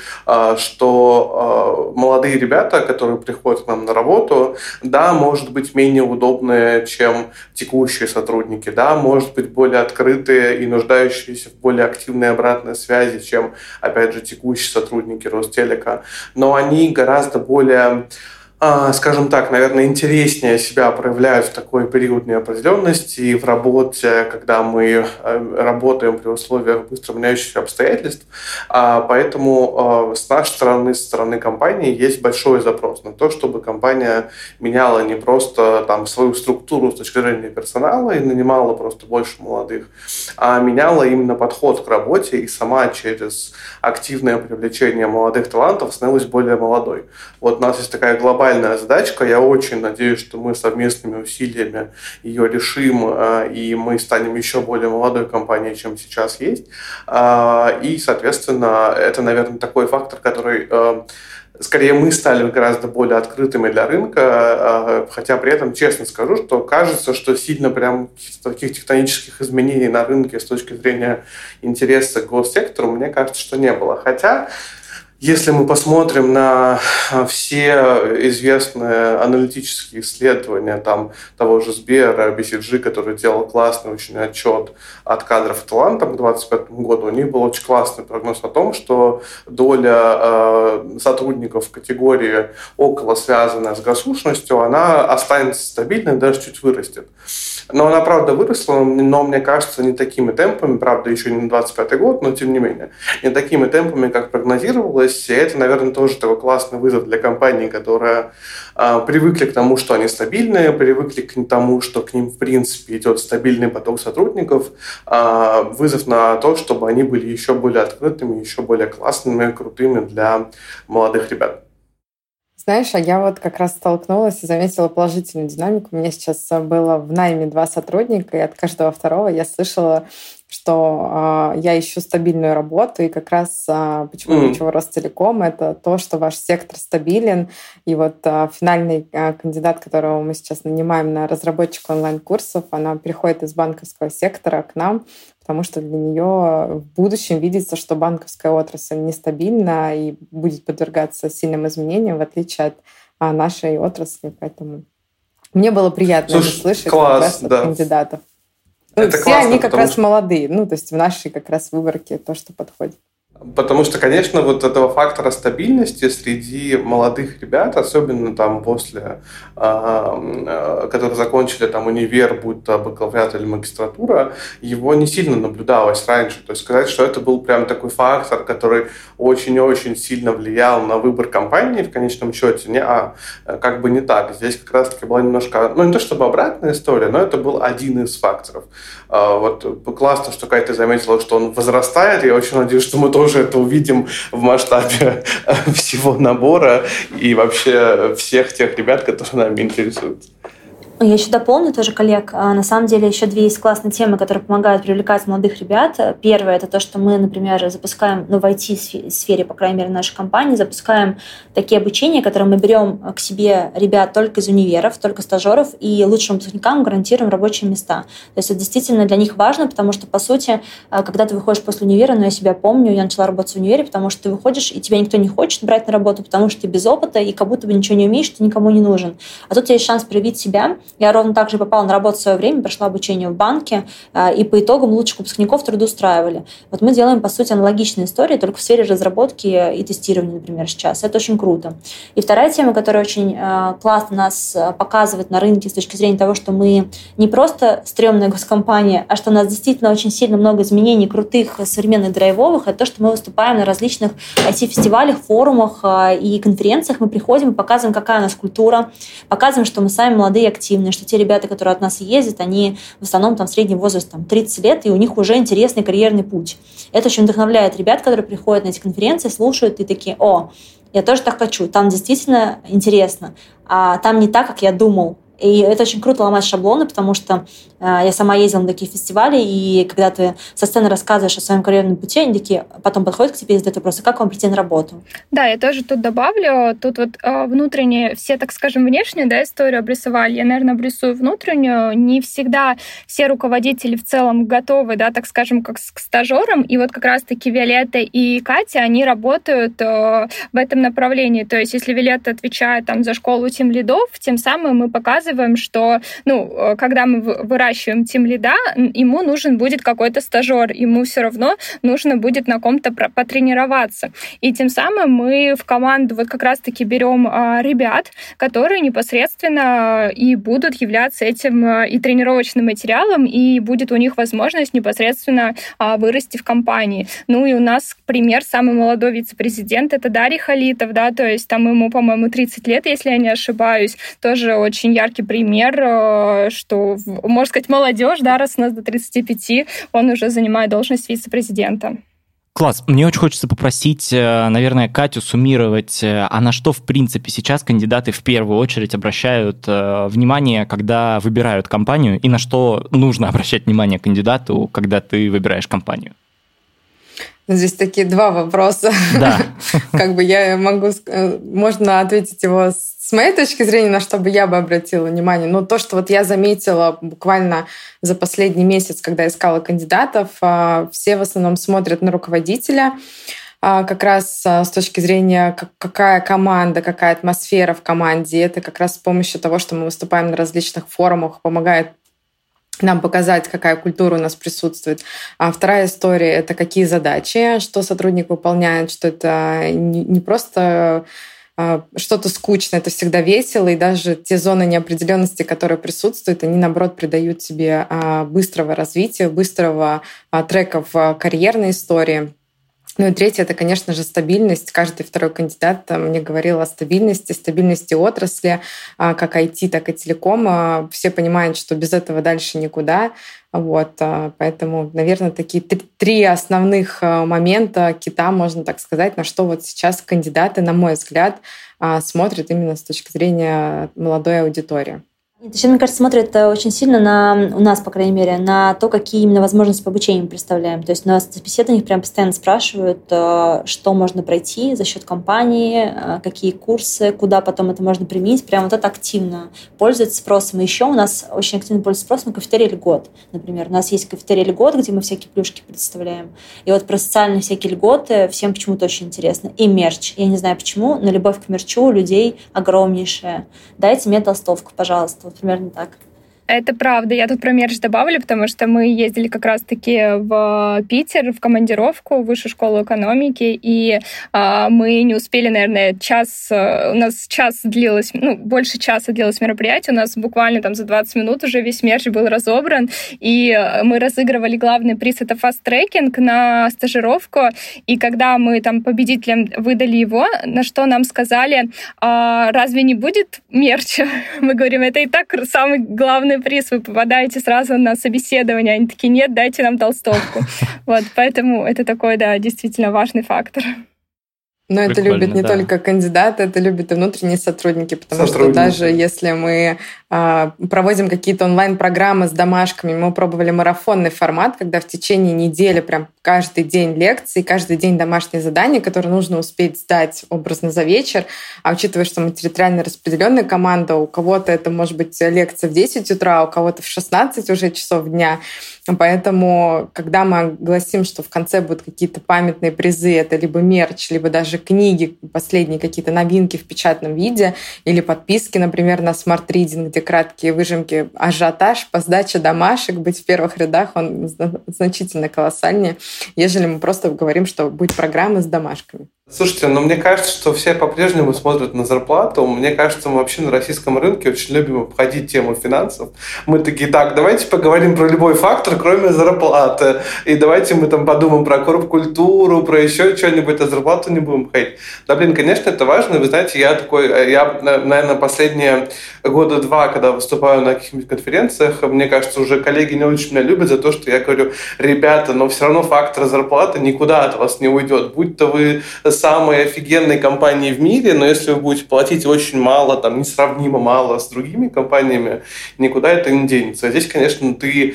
что молодые ребята, которые приходят к нам на работу, да, может быть менее удобные, чем текущие сотрудники, да, может быть более открытые и нуждающиеся в более активной обратной связи, чем, опять же, текущие сотрудники Ростелека, но они гораздо более скажем так, наверное, интереснее себя проявляют в такой период неопределенности и в работе, когда мы э, работаем при условиях быстро меняющихся обстоятельств. А, поэтому с нашей стороны, с стороны компании, есть большой запрос на то, чтобы компания меняла не просто там, свою структуру с точки зрения персонала и нанимала просто больше молодых, а меняла именно подход к работе и сама через активное привлечение молодых талантов становилась более молодой. Вот у нас есть такая глобальная задачка. Я очень надеюсь, что мы совместными усилиями ее решим, э, и мы станем еще более молодой компанией, чем сейчас есть. А, и, соответственно, это, наверное, такой фактор, который э, скорее мы стали гораздо более открытыми для рынка, э, хотя при этом честно скажу, что кажется, что сильно прям таких тектонических изменений на рынке с точки зрения интереса к госсектору, мне кажется, что не было. Хотя если мы посмотрим на а, все известные аналитические исследования там, того же Сбера, BCG, который делал классный очень отчет от кадров таланта к 2025 году, у них был очень классный прогноз о том, что доля э, сотрудников в категории около связанная с госслушностью, она останется стабильной, даже чуть вырастет. Но она, правда, выросла, но, мне кажется, не такими темпами, правда, еще не на 25 год, но тем не менее, не такими темпами, как прогнозировалось. И это, наверное, тоже такой классный вызов для компаний, которые э, привыкли к тому, что они стабильные, привыкли к тому, что к ним, в принципе, идет стабильный поток сотрудников. Э, вызов на то, чтобы они были еще более открытыми, еще более классными, крутыми для молодых ребят. Знаешь, а я вот как раз столкнулась и заметила положительную динамику. У меня сейчас было в найме два сотрудника, и от каждого второго я слышала, что э, я ищу стабильную работу, и как раз э, почему mm. ничего Ростелеком, это то, что ваш сектор стабилен, и вот э, финальный э, кандидат, которого мы сейчас нанимаем на разработчика онлайн-курсов, она переходит из банковского сектора к нам, потому что для нее в будущем видится, что банковская отрасль нестабильна и будет подвергаться сильным изменениям, в отличие от а, нашей отрасли. Поэтому мне было приятно Слушай, слышать класс, да. от кандидатов. Это Все классно, они как раз что... молодые, ну, то есть в нашей как раз выборке то, что подходит. Потому что, конечно, вот этого фактора стабильности среди молодых ребят, особенно там после, э, которые закончили там универ, будь то бакалавриат или магистратура, его не сильно наблюдалось раньше. То есть сказать, что это был прям такой фактор, который очень-очень сильно влиял на выбор компании в конечном счете, не, а как бы не так. Здесь как раз-таки была немножко, ну не то чтобы обратная история, но это был один из факторов. Э, вот классно, что Катя заметила, что он возрастает. Я очень надеюсь, что мы тоже тоже это увидим в масштабе всего набора и вообще всех тех ребят, которые нами интересуются. Я еще дополню тоже коллег. А, на самом деле еще две есть классные темы, которые помогают привлекать молодых ребят. Первое – это то, что мы, например, запускаем, ну, в IT-сфере, по крайней мере, нашей компании, запускаем такие обучения, которые мы берем к себе ребят только из универов, только стажеров, и лучшим выпускникам гарантируем рабочие места. То есть это действительно для них важно, потому что, по сути, а, когда ты выходишь после универа, ну, я себя помню, я начала работать в универе, потому что ты выходишь, и тебя никто не хочет брать на работу, потому что ты без опыта, и как будто бы ничего не умеешь, ты никому не нужен. А тут у есть шанс проявить себя, я ровно так же попала на работу в свое время, прошла обучение в банке, а, и по итогам лучших выпускников трудоустраивали. Вот мы делаем, по сути, аналогичные истории, только в сфере разработки и тестирования, например, сейчас. Это очень круто. И вторая тема, которая очень а, классно нас а, показывает на рынке с точки зрения того, что мы не просто стрёмная госкомпания, а что у нас действительно очень сильно много изменений крутых, современных, драйвовых, это то, что мы выступаем на различных IT-фестивалях, форумах и конференциях. Мы приходим и показываем, какая у нас культура, показываем, что мы сами молодые и активные, что те ребята, которые от нас ездят, они в основном там средний возраст там, 30 лет, и у них уже интересный карьерный путь. Это очень вдохновляет ребят, которые приходят на эти конференции, слушают и такие, о, я тоже так хочу, там действительно интересно, а там не так, как я думал, и это очень круто ломать шаблоны, потому что э, я сама ездила на такие фестивали, и когда ты со сцены рассказываешь о своем карьерном пути, они такие потом подходят к тебе и задают вопрос, как вам прийти на работу? Да, я тоже тут добавлю, тут вот э, внутренние, все, так скажем, внешнюю да, историю обрисовали, я, наверное, обрисую внутреннюю. Не всегда все руководители в целом готовы, да, так скажем, как к стажерам, и вот как раз-таки Виолетта и Катя, они работают э, в этом направлении. То есть если Виолетта отвечает там за школу тем лидов, тем самым мы показываем, рассказываем, что, ну, э, когда мы выращиваем тем лида, ему нужен будет какой-то стажер, ему все равно нужно будет на ком-то потренироваться. И тем самым мы в команду вот как раз-таки берем а, ребят, которые непосредственно и будут являться этим а, и тренировочным материалом, и будет у них возможность непосредственно а, вырасти в компании. Ну и у нас пример, самый молодой вице-президент, это Дарья Халитов, да, то есть там ему, по-моему, 30 лет, если я не ошибаюсь, тоже очень яркий пример, что, можно сказать, молодежь, да, раз у нас до 35, он уже занимает должность вице-президента. Класс. Мне очень хочется попросить, э, наверное, Катю суммировать, э, а на что, в принципе, сейчас кандидаты в первую очередь обращают э, внимание, когда выбирают компанию, и на что нужно обращать внимание кандидату, когда ты выбираешь компанию? Здесь такие два вопроса. Да. Как бы я могу... Можно ответить его с с моей точки зрения, на что бы я бы обратила внимание, ну, то, что вот я заметила буквально за последний месяц, когда искала кандидатов, а, все в основном смотрят на руководителя, а, как раз а, с точки зрения, какая команда, какая атмосфера в команде. Это как раз с помощью того, что мы выступаем на различных форумах, помогает нам показать, какая культура у нас присутствует. А вторая история — это какие задачи, что сотрудник выполняет, что это не просто что-то скучное, это всегда весело, и даже те зоны неопределенности, которые присутствуют, они, наоборот, придают тебе а, быстрого развития, быстрого а, трека в карьерной истории. Ну и третье, это, конечно же, стабильность. Каждый второй кандидат мне говорил о стабильности, стабильности отрасли, как IT, так и телеком. Все понимают, что без этого дальше никуда. Вот, а, поэтому, наверное, такие три основных а, момента кита, можно так сказать, на что вот сейчас кандидаты, на мой взгляд, а, смотрят именно с точки зрения молодой аудитории. Нет, еще, мне кажется, смотрят очень сильно на, у нас, по крайней мере, на то, какие именно возможности по обучению мы представляем. То есть у нас на собеседованиях прям постоянно спрашивают, э, что можно пройти за счет компании, э, какие курсы, куда потом это можно применить. Прям вот это активно пользуется спросом. И еще у нас очень активно пользуется спросом кафетерия льгот. Например, у нас есть кафетерия льгот, где мы всякие плюшки представляем. И вот про социальные всякие льготы всем почему-то очень интересно. И мерч. Я не знаю почему, но любовь к мерчу у людей огромнейшая. Дайте мне толстовку, пожалуйста вот примерно так. Это правда. Я тут про мерч добавлю, потому что мы ездили как раз-таки в Питер в командировку в Высшую школу экономики, и а, мы не успели, наверное, час... У нас час длилось, ну, больше часа длилось мероприятие. У нас буквально там за 20 минут уже весь мерч был разобран, и мы разыгрывали главный приз — это fast-tracking на стажировку, и когда мы там победителям выдали его, на что нам сказали, а, разве не будет мерча? Мы говорим, это и так самый главный приз, вы попадаете сразу на собеседование. Они такие, нет, дайте нам толстовку. Вот, поэтому это такой, да, действительно важный фактор. Но это любят не да. только кандидаты, это любят и внутренние сотрудники, потому сотрудники. что даже если мы э, проводим какие-то онлайн-программы с домашками, мы пробовали марафонный формат, когда в течение недели прям каждый день лекции, каждый день домашние задания, которые нужно успеть сдать образно за вечер. А учитывая, что мы территориально распределенная команда, у кого-то это может быть лекция в 10 утра, у кого-то в 16 уже часов дня. Поэтому, когда мы огласим, что в конце будут какие-то памятные призы, это либо мерч, либо даже книги, последние какие-то новинки в печатном виде, или подписки, например, на Reading, где краткие выжимки, ажиотаж по сдаче домашек, быть в первых рядах, он значительно колоссальнее, ежели мы просто говорим, что будет программа с домашками. Слушайте, ну мне кажется, что все по-прежнему смотрят на зарплату. Мне кажется, мы вообще на российском рынке очень любим обходить тему финансов. Мы такие, так, давайте поговорим про любой фактор, кроме зарплаты. И давайте мы там подумаем про корп-культуру, про еще что-нибудь, а зарплату не будем ходить. Да, блин, конечно, это важно. Вы знаете, я такой, я, наверное, последние года два, когда выступаю на каких-нибудь конференциях, мне кажется, уже коллеги не очень меня любят за то, что я говорю, ребята, но все равно фактор зарплаты никуда от вас не уйдет. Будь то вы самой офигенной компании в мире, но если вы будете платить очень мало, там, несравнимо мало с другими компаниями, никуда это не денется. А здесь, конечно, ты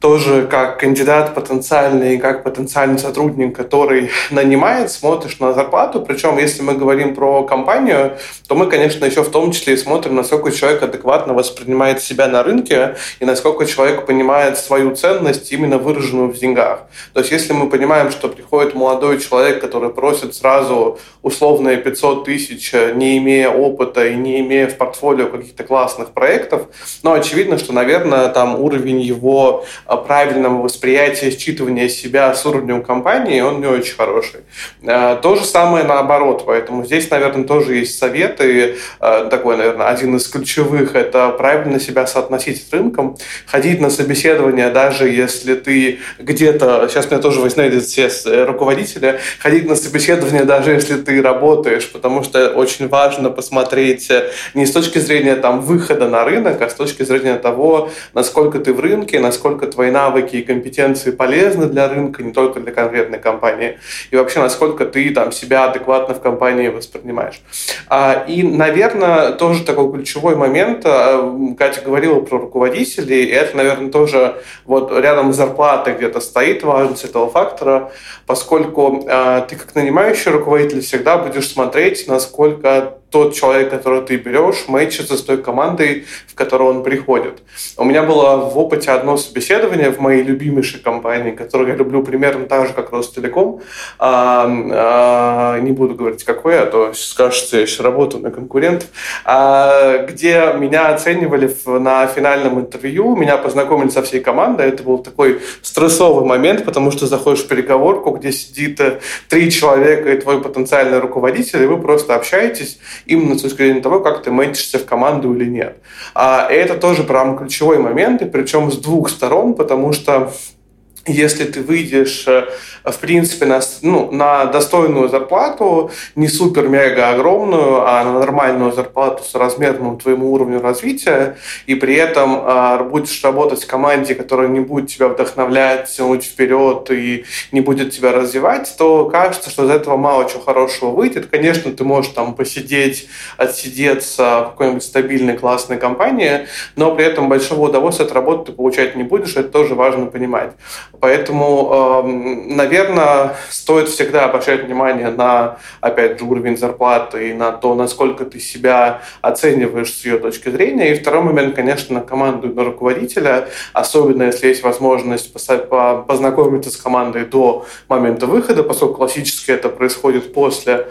тоже как кандидат потенциальный, как потенциальный сотрудник, который нанимает, смотришь на зарплату. Причем, если мы говорим про компанию, то мы, конечно, еще в том числе и смотрим, насколько человек адекватно воспринимает себя на рынке и насколько человек понимает свою ценность, именно выраженную в деньгах. То есть, если мы понимаем, что приходит молодой человек, который просит сразу условные 500 тысяч, не имея опыта и не имея в портфолио каких-то классных проектов, но очевидно, что, наверное, там уровень его правильного восприятия, считывания себя с уровнем компании, он не очень хороший. А, то же самое наоборот, поэтому здесь, наверное, тоже есть советы. А, такой, наверное, один из ключевых – это правильно себя соотносить с рынком, ходить на собеседование, даже если ты где-то, сейчас меня тоже возьмут все э, руководители, ходить на собеседование, даже если ты работаешь, потому что очень важно посмотреть э, не с точки зрения там выхода на рынок, а с точки зрения того, насколько ты в рынке, насколько твои навыки и компетенции полезны для рынка, не только для конкретной компании, и вообще насколько ты там себя адекватно в компании воспринимаешь. А, и, наверное, тоже такой ключевой момент, а, Катя говорила про руководителей, и это, наверное, тоже вот рядом с зарплатой где-то стоит важность этого фактора, поскольку а, ты как нанимающий руководитель всегда будешь смотреть, насколько тот человек, которого ты берешь, мэчится с той командой, в которую он приходит. У меня было в опыте одно собеседование в моей любимейшей компании, которую я люблю примерно так же, как Ростелеком. А, а, не буду говорить, какой, а то скажется, я еще работаю на конкурентов. А, где меня оценивали на финальном интервью, меня познакомили со всей командой. Это был такой стрессовый момент, потому что заходишь в переговорку, где сидит э, три человека и твой потенциальный руководитель, и вы просто общаетесь именно с точки зрения того, как ты мэчишься в команду или нет. А это тоже прям ключевой момент, и причем с двух сторон, потому что если ты выйдешь, э, в принципе, на, ну, на достойную зарплату, не супер-мега огромную, а на нормальную зарплату с размерным твоему уровню развития, и при этом а, будешь работать в команде, которая не будет тебя вдохновлять, тянуть вперед и не будет тебя развивать, то кажется, что из этого мало чего хорошего выйдет. Конечно, ты можешь там посидеть, отсидеться в какой-нибудь стабильной, классной компании, но при этом большого удовольствия от работы ты получать не будешь, это тоже важно понимать. Поэтому, эм, наверное, стоит всегда обращать внимание на, опять же, уровень зарплаты и на то, насколько ты себя оцениваешь с ее точки зрения. И второй момент, конечно, на команду и на руководителя, особенно если есть возможность познакомиться с командой до момента выхода, поскольку классически это происходит после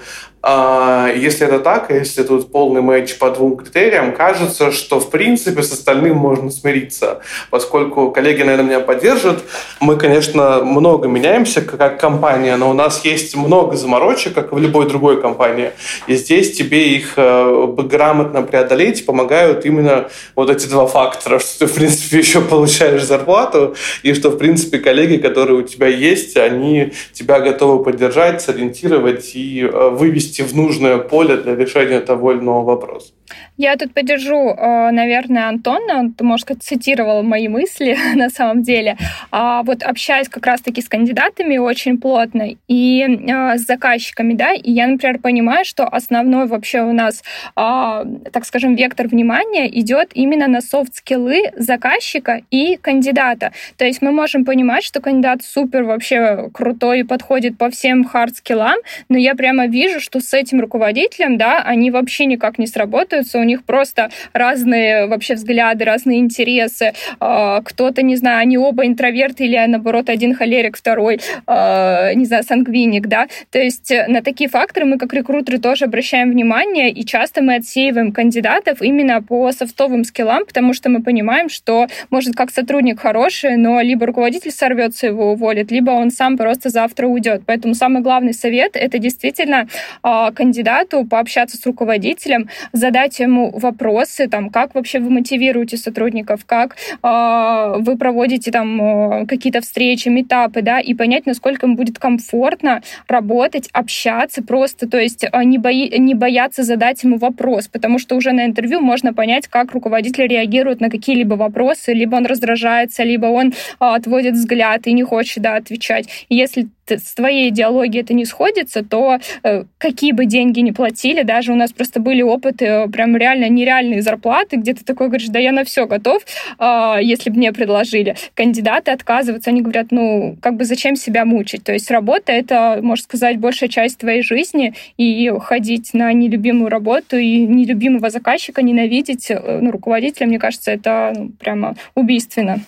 если это так, если тут полный матч по двум критериям, кажется, что в принципе с остальным можно смириться, поскольку коллеги, наверное, меня поддержат. Мы, конечно, много меняемся как компания, но у нас есть много заморочек, как и в любой другой компании. И здесь тебе их э, грамотно преодолеть помогают именно вот эти два фактора, что ты, в принципе, еще получаешь зарплату, и что, в принципе, коллеги, которые у тебя есть, они тебя готовы поддержать, сориентировать и э, вывести вывести в нужное поле для решения того или иного вопроса. Я тут поддержу, э, наверное, Антона. Он, может сказать, цитировал мои мысли на самом деле. А вот общаюсь как раз-таки с кандидатами очень плотно и э, с заказчиками, да, и я, например, понимаю, что основной вообще у нас, а, так скажем, вектор внимания идет именно на софт-скиллы заказчика и кандидата. То есть мы можем понимать, что кандидат супер вообще крутой и подходит по всем хард-скиллам, но я прямо вижу, что с этим руководителем, да, они вообще никак не сработаются, у них просто разные вообще взгляды, разные интересы. А, кто-то, не знаю, они оба интроверты или, наоборот, один холерик, второй, а, не знаю, сангвиник, да. То есть э, на такие факторы мы, как рекрутеры, тоже обращаем внимание, и часто мы отсеиваем кандидатов именно по софтовым скиллам, потому что мы понимаем, что, может, как сотрудник хороший, но либо руководитель сорвется, его уволит, либо он сам просто завтра уйдет. Поэтому самый главный совет — это действительно а, кандидату пообщаться с руководителем, задать ему вопросы, там, как вообще вы мотивируете сотрудников, как э, вы проводите там какие-то встречи, метапы, да, и понять, насколько им будет комфортно работать, общаться просто, то есть а, не, бои, не бояться задать ему вопрос, потому что уже на интервью можно понять, как руководитель реагирует на какие-либо вопросы, либо он раздражается, либо он а, отводит взгляд и не хочет, да, отвечать. Если с твоей идеологией это не сходится, то э, какие бы деньги ни платили, даже у нас просто были опыты прям реально нереальные зарплаты, где ты такой говоришь, да я на все готов, а, если бы мне предложили. Кандидаты отказываются, они говорят, ну, как бы зачем себя мучить? То есть работа — это, можно сказать, большая часть твоей жизни, и ходить на нелюбимую работу и нелюбимого заказчика ненавидеть, э, ну, руководителя, мне кажется, это ну, прямо убийственно.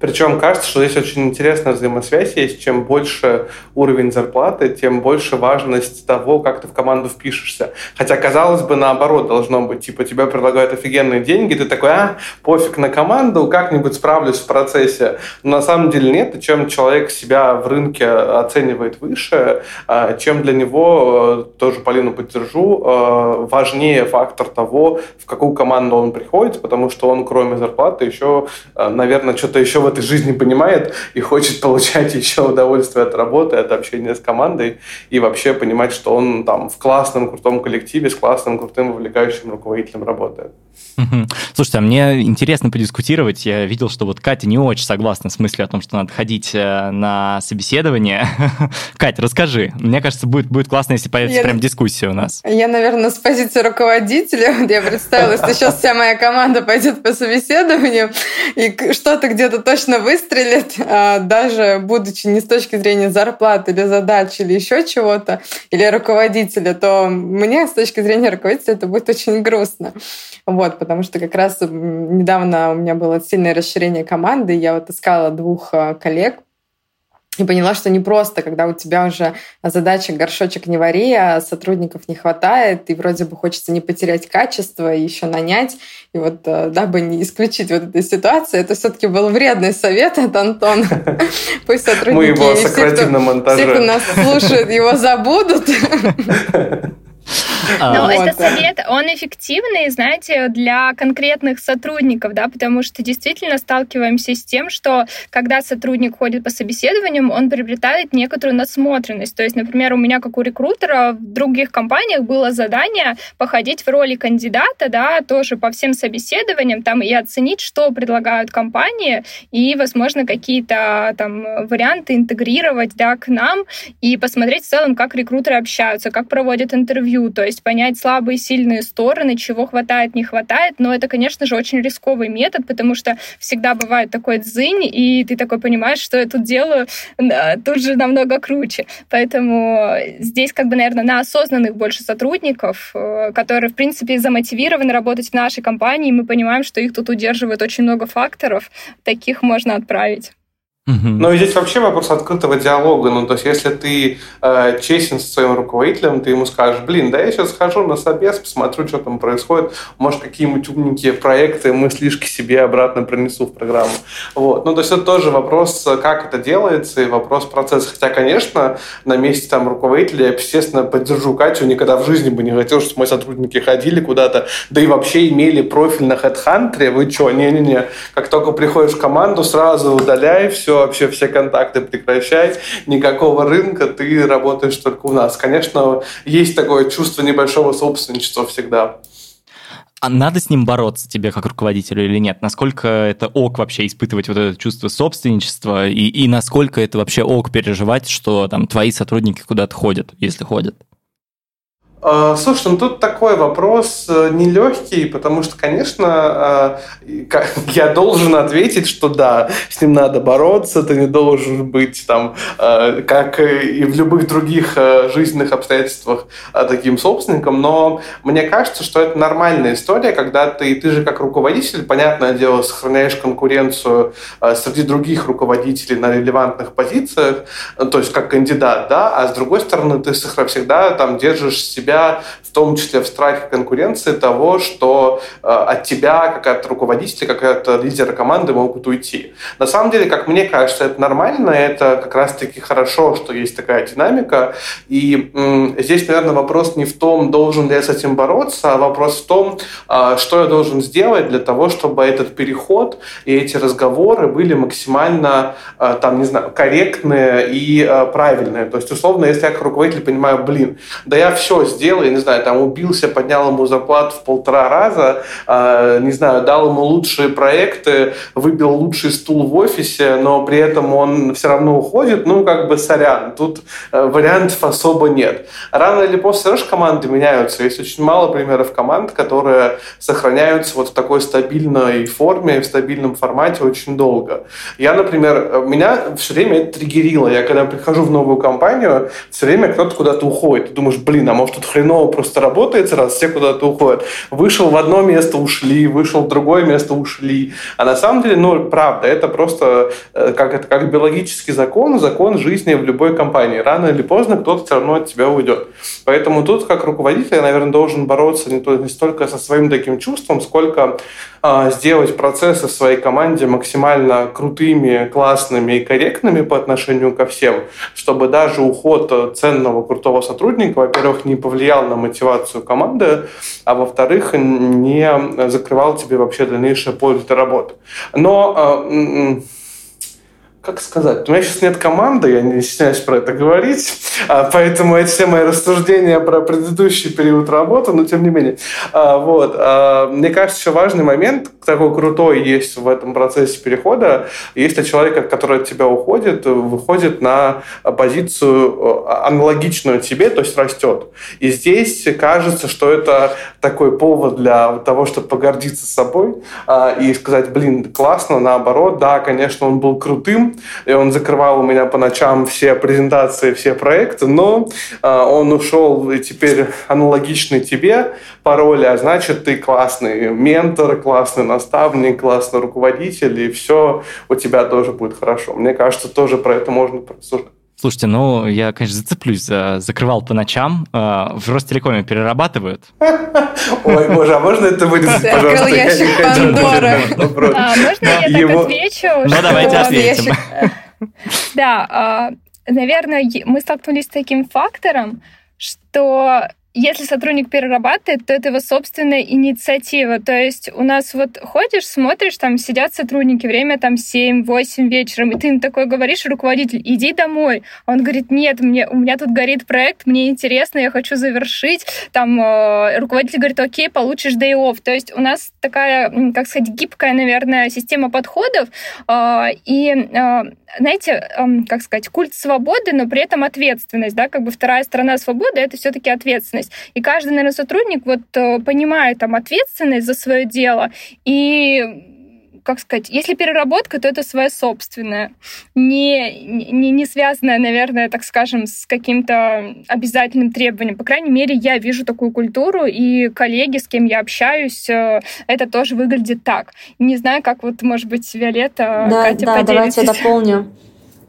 Причем кажется, что здесь очень интересная взаимосвязь есть. Чем больше уровень зарплаты, тем больше важность того, как ты в команду впишешься. Хотя, казалось бы, наоборот должно быть. Типа, тебе предлагают офигенные деньги, ты такой, а, пофиг на команду, как-нибудь справлюсь в процессе. Но на самом деле нет. И чем человек себя в рынке оценивает выше, а, чем для него, э, тоже Полину поддержу, э, важнее фактор того, в какую команду он приходит, потому что он, кроме зарплаты, еще, э, наверное, что-то еще в этой жизни понимает и хочет получать еще удовольствие от работы, от общения с командой и вообще понимать, что он там в классном, крутом коллективе с классным, крутым, вовлекающим руководителем работает. Слушайте, а мне интересно подискутировать. Я видел, что вот Катя не очень согласна с мыслью о том, что надо ходить э, на собеседование. Катя, расскажи. Мне кажется, будет, будет классно, если появится я, прям дискуссия у нас. Я, наверное, с позиции руководителя, я представила, что сейчас вся моя команда пойдет по собеседованию, и что-то где-то точно выстрелит, а даже будучи не с точки зрения зарплаты или задач или еще чего-то, или руководителя, то мне с точки зрения руководителя это будет очень грустно. Вот, потому что как раз недавно у меня было сильное расширение команды, я вот искала двух э, коллег, и поняла, что не просто, когда у тебя уже задача горшочек не вари, а сотрудников не хватает, и вроде бы хочется не потерять качество и еще нанять. И вот э, дабы не исключить вот эту ситуацию, это все-таки был вредный совет от Антона. Пусть сотрудники... Мы его сократим на монтаже. Все, кто нас слушает, его забудут. А. Но этот совет, он эффективный, знаете, для конкретных сотрудников, да, потому что действительно сталкиваемся с тем, что когда сотрудник ходит по собеседованиям, он приобретает некоторую насмотренность. То есть, например, у меня, как у рекрутера, в других компаниях было задание походить в роли кандидата, да, тоже по всем собеседованиям, там, и оценить, что предлагают компании, и, возможно, какие-то там варианты интегрировать, да, к нам, и посмотреть в целом, как рекрутеры общаются, как проводят интервью, то есть есть понять слабые и сильные стороны, чего хватает, не хватает. Но это, конечно же, очень рисковый метод, потому что всегда бывает такой дзынь, и ты такой понимаешь, что я тут делаю, тут же намного круче. Поэтому здесь, как бы, наверное, на осознанных больше сотрудников, э, которые, в принципе, замотивированы работать в нашей компании, мы понимаем, что их тут удерживает очень много факторов, таких можно отправить. Ну и здесь вообще вопрос открытого диалога. Ну, то есть, если ты э, честен со своим руководителем, ты ему скажешь, блин, да я сейчас схожу на собес, посмотрю, что там происходит, может, какие-нибудь умненькие проекты, мыслишки себе обратно принесу в программу. Вот. Ну, то есть, это тоже вопрос, как это делается, и вопрос процесса. Хотя, конечно, на месте там руководителя я, естественно, поддержу Катю, никогда в жизни бы не хотел, чтобы мои сотрудники ходили куда-то, да и вообще имели профиль на HeadHunter, вы что, не-не-не, как только приходишь в команду, сразу удаляй все, вообще все контакты прекращать, никакого рынка, ты работаешь только у нас. Конечно, есть такое чувство небольшого собственничества всегда. А надо с ним бороться тебе как руководителю или нет? Насколько это ок вообще испытывать вот это чувство собственничества и, и насколько это вообще ок переживать, что там твои сотрудники куда-то ходят, если ходят? А, слушай, ну тут такой вопрос э, нелегкий, потому что, конечно, а, я должен ответить, что да, с ним надо бороться, ты не должен быть там, а, как и в любых других жизненных обстоятельствах, таким собственником, но мне кажется, что это нормальная история, когда ты, ты же как руководитель, понятное дело, сохраняешь конкуренцию среди других руководителей на релевантных позициях, то есть как кандидат, да, а с другой стороны ты всегда там держишь себя себя, в том числе в страхе конкуренции того, что э, от тебя, как от руководителя, как от лидера команды могут уйти. На самом деле, как мне кажется, это нормально, это как раз-таки хорошо, что есть такая динамика. И здесь, наверное, вопрос не в том, должен ли я с этим бороться, а вопрос в том, э, что я должен сделать для того, чтобы этот переход и эти разговоры были максимально, э, там, не знаю, корректные и правильные. То есть, условно, если я как руководитель понимаю, блин, да я все сделал, я не знаю, там убился, поднял ему зарплату в полтора раза, э, не знаю, дал ему лучшие проекты, выбил лучший стул в офисе, но при этом он все равно уходит, ну, как бы, сорян, тут э, вариантов особо нет. Рано или поздно все равно команды меняются. Есть очень мало примеров команд, которые сохраняются вот в такой стабильной форме, в стабильном формате очень долго. Я, например, меня все время это триггерило. Я когда прихожу в новую компанию, все время кто-то куда-то уходит. Думаешь, блин, а может тут хреново просто работает, раз все куда-то уходят. Вышел в одно место, ушли, вышел в другое место, ушли. А на самом деле, ну, правда, это просто э, как, это, как биологический закон, закон жизни в любой компании. Рано или поздно кто-то все равно от тебя уйдет. Поэтому тут, как руководитель, я, наверное, должен бороться не, то, не столько со своим таким чувством, сколько э, сделать процессы в своей команде максимально крутыми, классными и корректными по отношению ко всем, чтобы даже уход ценного, крутого сотрудника, во-первых, не повлиял на мотивацию команды, а во-вторых, не закрывал тебе вообще дальнейшее поле работы. Но э, как сказать, у меня сейчас нет команды, я не стесняюсь про это говорить, а, поэтому это все мои рассуждения про предыдущий период работы, но тем не менее. А, вот. А, мне кажется, еще важный момент, такой крутой есть в этом процессе перехода, если человек, который от тебя уходит, выходит на позицию аналогичную тебе, то есть растет. И здесь кажется, что это такой повод для того, чтобы погордиться собой и сказать, блин, классно, наоборот, да, конечно, он был крутым, и он закрывал у меня по ночам все презентации, все проекты, но а, он ушел и теперь аналогичный тебе по роли, а значит, ты классный ментор, классный наставник, классный руководитель, и все у тебя тоже будет хорошо. Мне кажется, тоже про это можно порассуждать. Слушайте, ну, я, конечно, зацеплюсь. Закрывал по ночам. А, в Ростелекоме перерабатывают. Ой, боже, а можно это вырезать, пожалуйста? ящик Пандоры. А, можно я так отвечу? Ну, давайте ответим. Да, а, наверное, мы столкнулись с таким фактором, что если сотрудник перерабатывает, то это его собственная инициатива. То есть у нас вот ходишь, смотришь, там сидят сотрудники, время там 7-8 вечером, и ты им такой говоришь, руководитель, иди домой. Он говорит, нет, мне, у меня тут горит проект, мне интересно, я хочу завершить. Там э, руководитель говорит, окей, получишь day off. То есть у нас такая, как сказать, гибкая, наверное, система подходов, э, и э, знаете, э, как сказать, культ свободы, но при этом ответственность, да, как бы вторая сторона свободы — это все-таки ответственность ответственность. И каждый, наверное, сотрудник вот э, понимает там ответственность за свое дело и как сказать, если переработка, то это своя собственная, не, не, не связанная, наверное, так скажем, с каким-то обязательным требованием. По крайней мере, я вижу такую культуру, и коллеги, с кем я общаюсь, э, это тоже выглядит так. Не знаю, как вот, может быть, Виолетта, да, Катя да, поделитесь. давайте я дополню.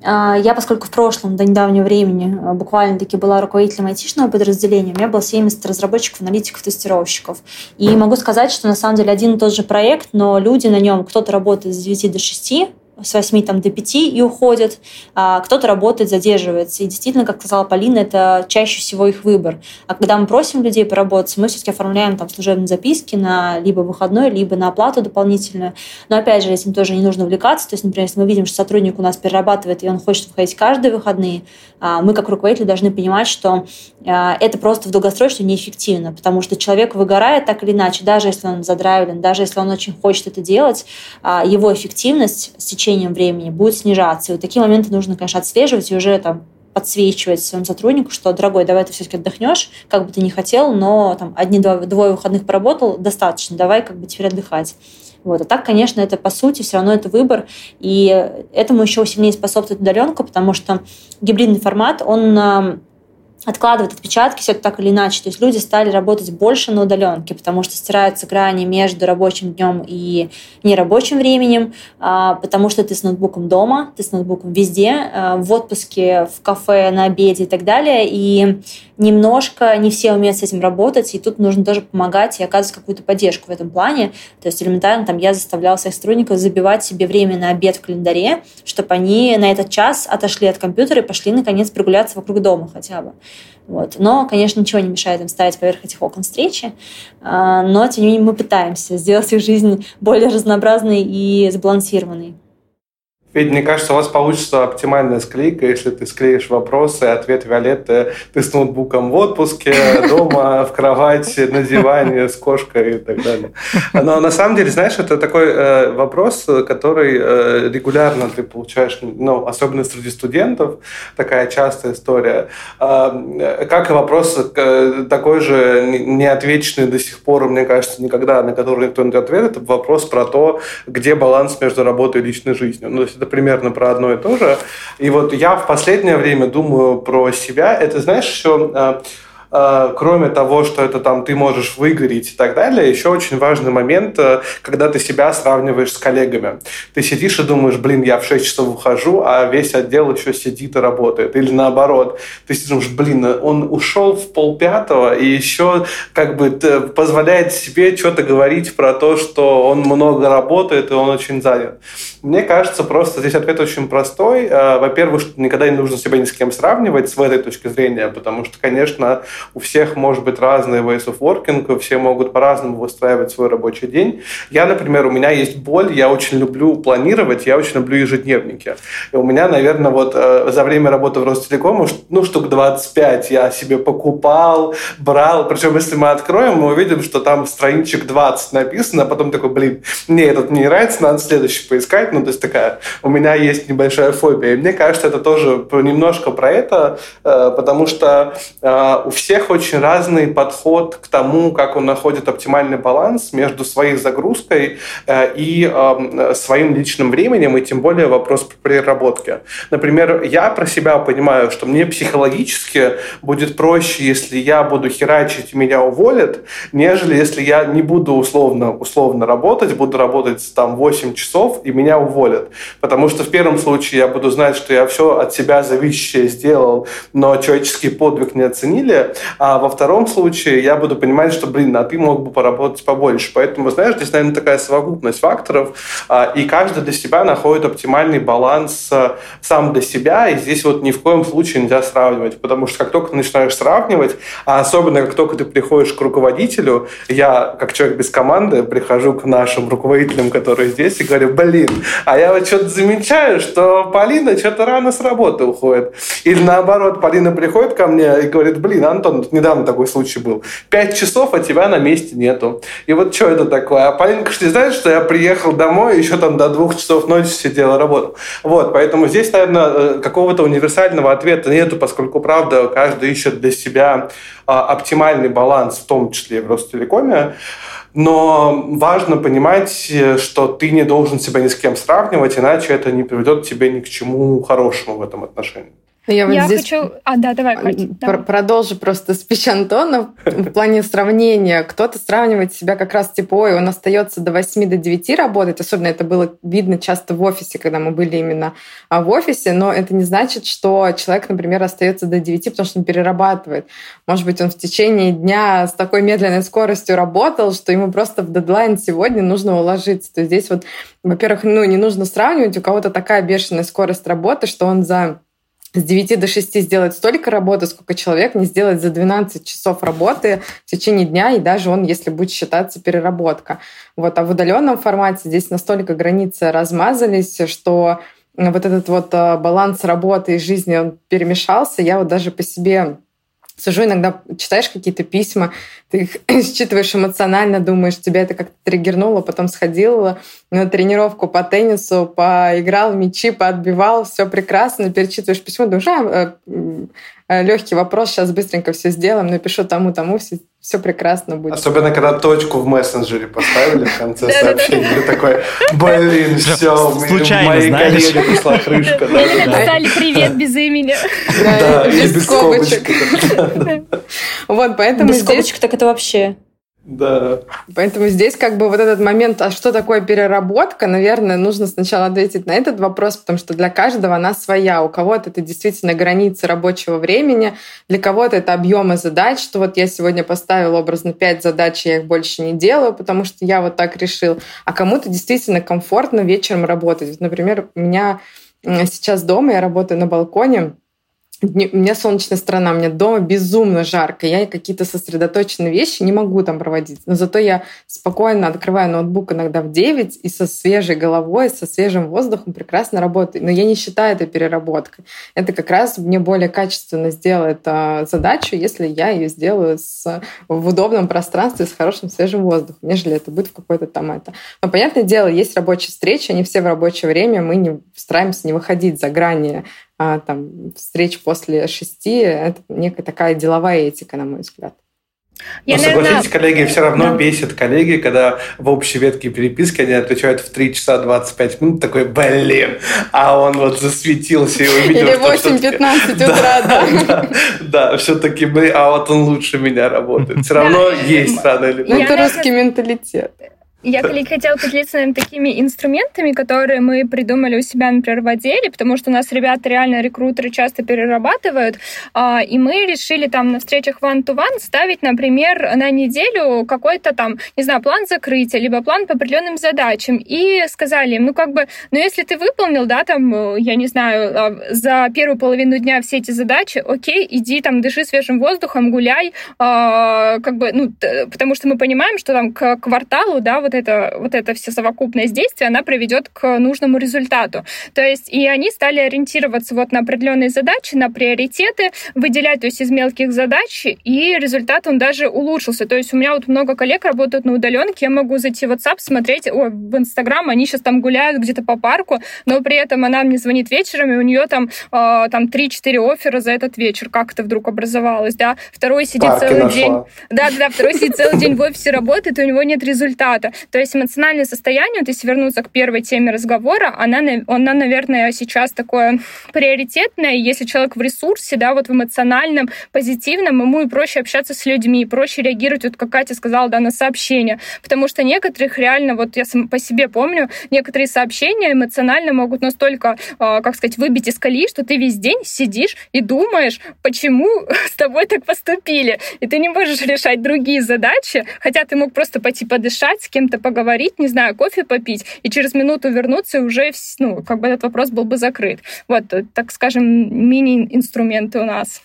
А, я, поскольку в прошлом, до недавнего времени, а, буквально-таки была руководителем айтишного подразделения, у меня было 70 разработчиков, аналитиков, тестировщиков. И могу сказать, что на самом деле один и тот же проект, но люди на нем, кто-то работает с 9 до 6, с 8 там, до 5 и уходят, а кто-то работает, задерживается. И действительно, как сказала Полина, это чаще всего их выбор. А когда мы просим людей поработать, мы все-таки оформляем там служебные записки на либо выходной, либо на оплату дополнительную. Но опять же, этим тоже не нужно увлекаться. То есть, например, если мы видим, что сотрудник у нас перерабатывает, и он хочет выходить каждые выходные, а, мы как руководители должны понимать, что а, это просто в долгосрочном неэффективно, потому что человек выгорает так или иначе, даже если он задравлен, даже если он очень хочет это делать, а, его эффективность с течением времени будет снижаться. И вот такие моменты нужно, конечно, отслеживать и уже там подсвечивать своему сотруднику, что, дорогой, давай ты все-таки отдохнешь, как бы ты ни хотел, но там одни-двое двое выходных поработал, достаточно, давай как бы теперь отдыхать. Вот. А так, конечно, это по сути все равно это выбор. И этому еще сильнее способствует удаленка, потому что гибридный формат, он откладывает отпечатки все так или иначе. То есть люди стали работать больше на удаленке, потому что стираются грани между рабочим днем и нерабочим временем, а, потому что ты с ноутбуком дома, ты с ноутбуком везде, а, в отпуске, в кафе, на обеде и так далее. И немножко не все умеют с этим работать, и тут нужно тоже помогать и оказывать какую-то поддержку в этом плане. То есть элементарно там я заставляла своих сотрудников забивать себе время на обед в календаре, чтобы они на этот час отошли от компьютера и пошли наконец прогуляться вокруг дома хотя бы. Вот. Но, конечно, ничего не мешает им ставить поверх этих окон встречи, а, но, тем не менее, мы пытаемся сделать их жизнь более разнообразной и сбалансированной. Федь, мне кажется, у вас получится оптимальная склейка, если ты склеишь вопросы, ответ Виолетты, ты с ноутбуком в отпуске, дома, в кровати, на диване, с кошкой и так далее. Но на самом деле, знаешь, это такой э, вопрос, который э, регулярно ты получаешь, ну, особенно среди студентов, такая частая история. Э, как и вопрос э, такой же неотвеченный до сих пор, мне кажется, никогда, на который никто не ответит, это вопрос про то, где баланс между работой и личной жизнью. Ну, это примерно про одно и то же. И вот я в последнее время думаю про себя. Это, знаешь, все Э, кроме того, что это там ты можешь выгореть и так далее, еще очень важный момент, э, когда ты себя сравниваешь с коллегами. Ты сидишь и думаешь, блин, я в 6 часов ухожу, а весь отдел еще сидит и работает. Или наоборот, ты думаешь, блин, он ушел в полпятого и еще как бы позволяет себе что-то говорить про то, что он много работает и он очень занят. Мне кажется, просто здесь ответ очень простой. Э, во-первых, никогда не нужно себя ни с кем сравнивать с этой точки зрения, потому что, конечно, у всех может быть разные ways of working, все могут по-разному выстраивать свой рабочий день. Я, например, у меня есть боль, я очень люблю планировать, я очень люблю ежедневники. И у меня, наверное, вот э, за время работы в Ростелекоме, ну, штук 25 я себе покупал, брал. Причем, если мы откроем, мы увидим, что там страничек 20 написано, а потом такой, блин, мне этот не нравится, надо следующий поискать. Ну, то есть такая, у меня есть небольшая фобия. И мне кажется, это тоже немножко про это, э, потому что э, у всех всех очень разный подход к тому, как он находит оптимальный баланс между своей загрузкой э, и э, своим личным временем, и тем более вопрос переработки. Например, я про себя понимаю, что мне психологически будет проще, если я буду херачить и меня уволят, нежели если я не буду условно, условно работать, буду работать там 8 часов и меня уволят. Потому что в первом случае я буду знать, что я все от себя зависящее сделал, но человеческий подвиг не оценили, а во втором случае я буду понимать, что, блин, а ты мог бы поработать побольше. Поэтому, знаешь, здесь, наверное, такая совокупность факторов, а, и каждый для себя находит оптимальный баланс а, сам для себя, и здесь вот ни в коем случае нельзя сравнивать, потому что как только начинаешь сравнивать, а особенно как только ты приходишь к руководителю, я, как человек без команды, прихожу к нашим руководителям, которые здесь, и говорю, блин, а я вот что-то замечаю, что Полина что-то рано с работы уходит. Или наоборот, Полина приходит ко мне и говорит, блин, Антон, Вот недавно такой случай был. Пять часов, а тебя на месте нету. И вот что это такое? А Полинка что знает, что я приехал домой, еще там до двух часов ночи сидел и работал. Вот, поэтому здесь, наверное, э, какого-то универсального ответа нету, поскольку, правда, каждый ищет для себя а, оптимальный баланс, в том числе и в Ростелекоме. Но важно понимать, что ты не должен себя ни с кем сравнивать, иначе это не приведет тебе ни к чему хорошему в этом отношении. Я, вот я здесь хочу... А, да, давай, Катя, пр- давай. Продолжу просто спич Антона в плане сравнения. Кто-то сравнивает себя как раз типа, ой, он остается до 8 до 9 работать. Особенно это было видно часто в офисе, когда мы были именно а, в офисе. Но это не значит, что человек, например, остается до 9, потому что он перерабатывает. Может быть, он в течение дня с такой медленной скоростью работал, что ему просто в дедлайн сегодня нужно уложиться. То есть здесь вот, во-первых, ну, не нужно сравнивать. У кого-то такая бешеная скорость работы, что он за с 9 до 6 сделать столько работы, сколько человек не сделает за 12 часов работы в течение дня, и даже он, если будет считаться переработка. Вот. А в удаленном формате здесь настолько границы размазались, что вот этот вот а, баланс работы и жизни, он перемешался. Я вот даже по себе Сижу иногда, читаешь какие-то письма, ты их считываешь эмоционально, думаешь, тебя это как-то триггернуло, потом сходил на тренировку по теннису, поиграл в мячи, поотбивал, все прекрасно, перечитываешь письмо, думаешь, а, э, легкий вопрос, сейчас быстренько все сделаем, напишу тому-тому, все, все прекрасно будет. Особенно, когда точку в мессенджере поставили в конце сообщения, ты такой, блин, все, моей коллеге пришла крышка. Написали привет без имени. Да, без скобочек. Вот, поэтому Без скобочек так это вообще... Да. Поэтому здесь как бы вот этот момент, а что такое переработка, наверное, нужно сначала ответить на этот вопрос, потому что для каждого она своя. У кого-то это действительно границы рабочего времени, для кого-то это объемы задач, что вот я сегодня поставила образно 5 задач, я их больше не делаю, потому что я вот так решил. А кому-то действительно комфортно вечером работать. Например, у меня сейчас дома, я работаю на балконе, у меня солнечная сторона, у меня дома безумно жарко, я какие-то сосредоточенные вещи не могу там проводить. Но зато я спокойно открываю ноутбук иногда в 9 и со свежей головой, со свежим воздухом прекрасно работаю. Но я не считаю это переработкой. Это как раз мне более качественно сделает а, задачу, если я ее сделаю с, в удобном пространстве с хорошим свежим воздухом, нежели это будет в какой-то там это. Но, понятное дело, есть рабочие встречи, они все в рабочее время, мы не стараемся не выходить за грани а, там, встреч после шести, это некая такая деловая этика, на мой взгляд. Я, Но наверное... согласитесь, коллеги, все равно да. бесит коллеги, когда в общей ветке переписки они отвечают в 3 часа 25 минут, такой, блин, а он вот засветился и увидел, Или 8-15 утра, да. Да, да все-таки, а вот он лучше меня работает. Все равно есть рано или поздно. Это русский менталитет. Я, коллеги, хотела поделиться наверное, такими инструментами, которые мы придумали у себя, например, в отделе, потому что у нас ребята реально рекрутеры часто перерабатывают, а, и мы решили там на встречах one-to-one ставить, например, на неделю какой-то там, не знаю, план закрытия, либо план по определенным задачам, и сказали им, ну как бы, ну если ты выполнил, да, там, я не знаю, а, за первую половину дня все эти задачи, окей, иди там, дыши свежим воздухом, гуляй, а, как бы, ну, потому что мы понимаем, что там к кварталу, да, вот это, вот это все совокупность действий, она приведет к нужному результату. То есть и они стали ориентироваться вот на определенные задачи, на приоритеты, выделять, то есть из мелких задач, и результат он даже улучшился. То есть у меня вот много коллег работают на удаленке, я могу зайти в WhatsApp, смотреть, о, в Инстаграм, они сейчас там гуляют где-то по парку, но при этом она мне звонит вечером, и у нее там, э, там 3-4 оффера за этот вечер. Как это вдруг образовалось, да? Второй сидит Парки целый нашла. день. Да, да, второй сидит целый день в офисе работает, и у него нет результата. То есть эмоциональное состояние, вот если вернуться к первой теме разговора, она, она, наверное, сейчас такое приоритетное. Если человек в ресурсе, да, вот в эмоциональном, позитивном, ему и проще общаться с людьми, проще реагировать, вот как Катя сказала, да, на сообщения. Потому что некоторых реально, вот я по себе помню, некоторые сообщения эмоционально могут настолько, а, как сказать, выбить из колеи, что ты весь день сидишь и думаешь, почему с тобой так поступили. И ты не можешь решать другие задачи, хотя ты мог просто пойти подышать, с кем-то кем-то поговорить, не знаю, кофе попить, и через минуту вернуться, и уже, ну, как бы этот вопрос был бы закрыт. Вот, так скажем, мини-инструменты у нас.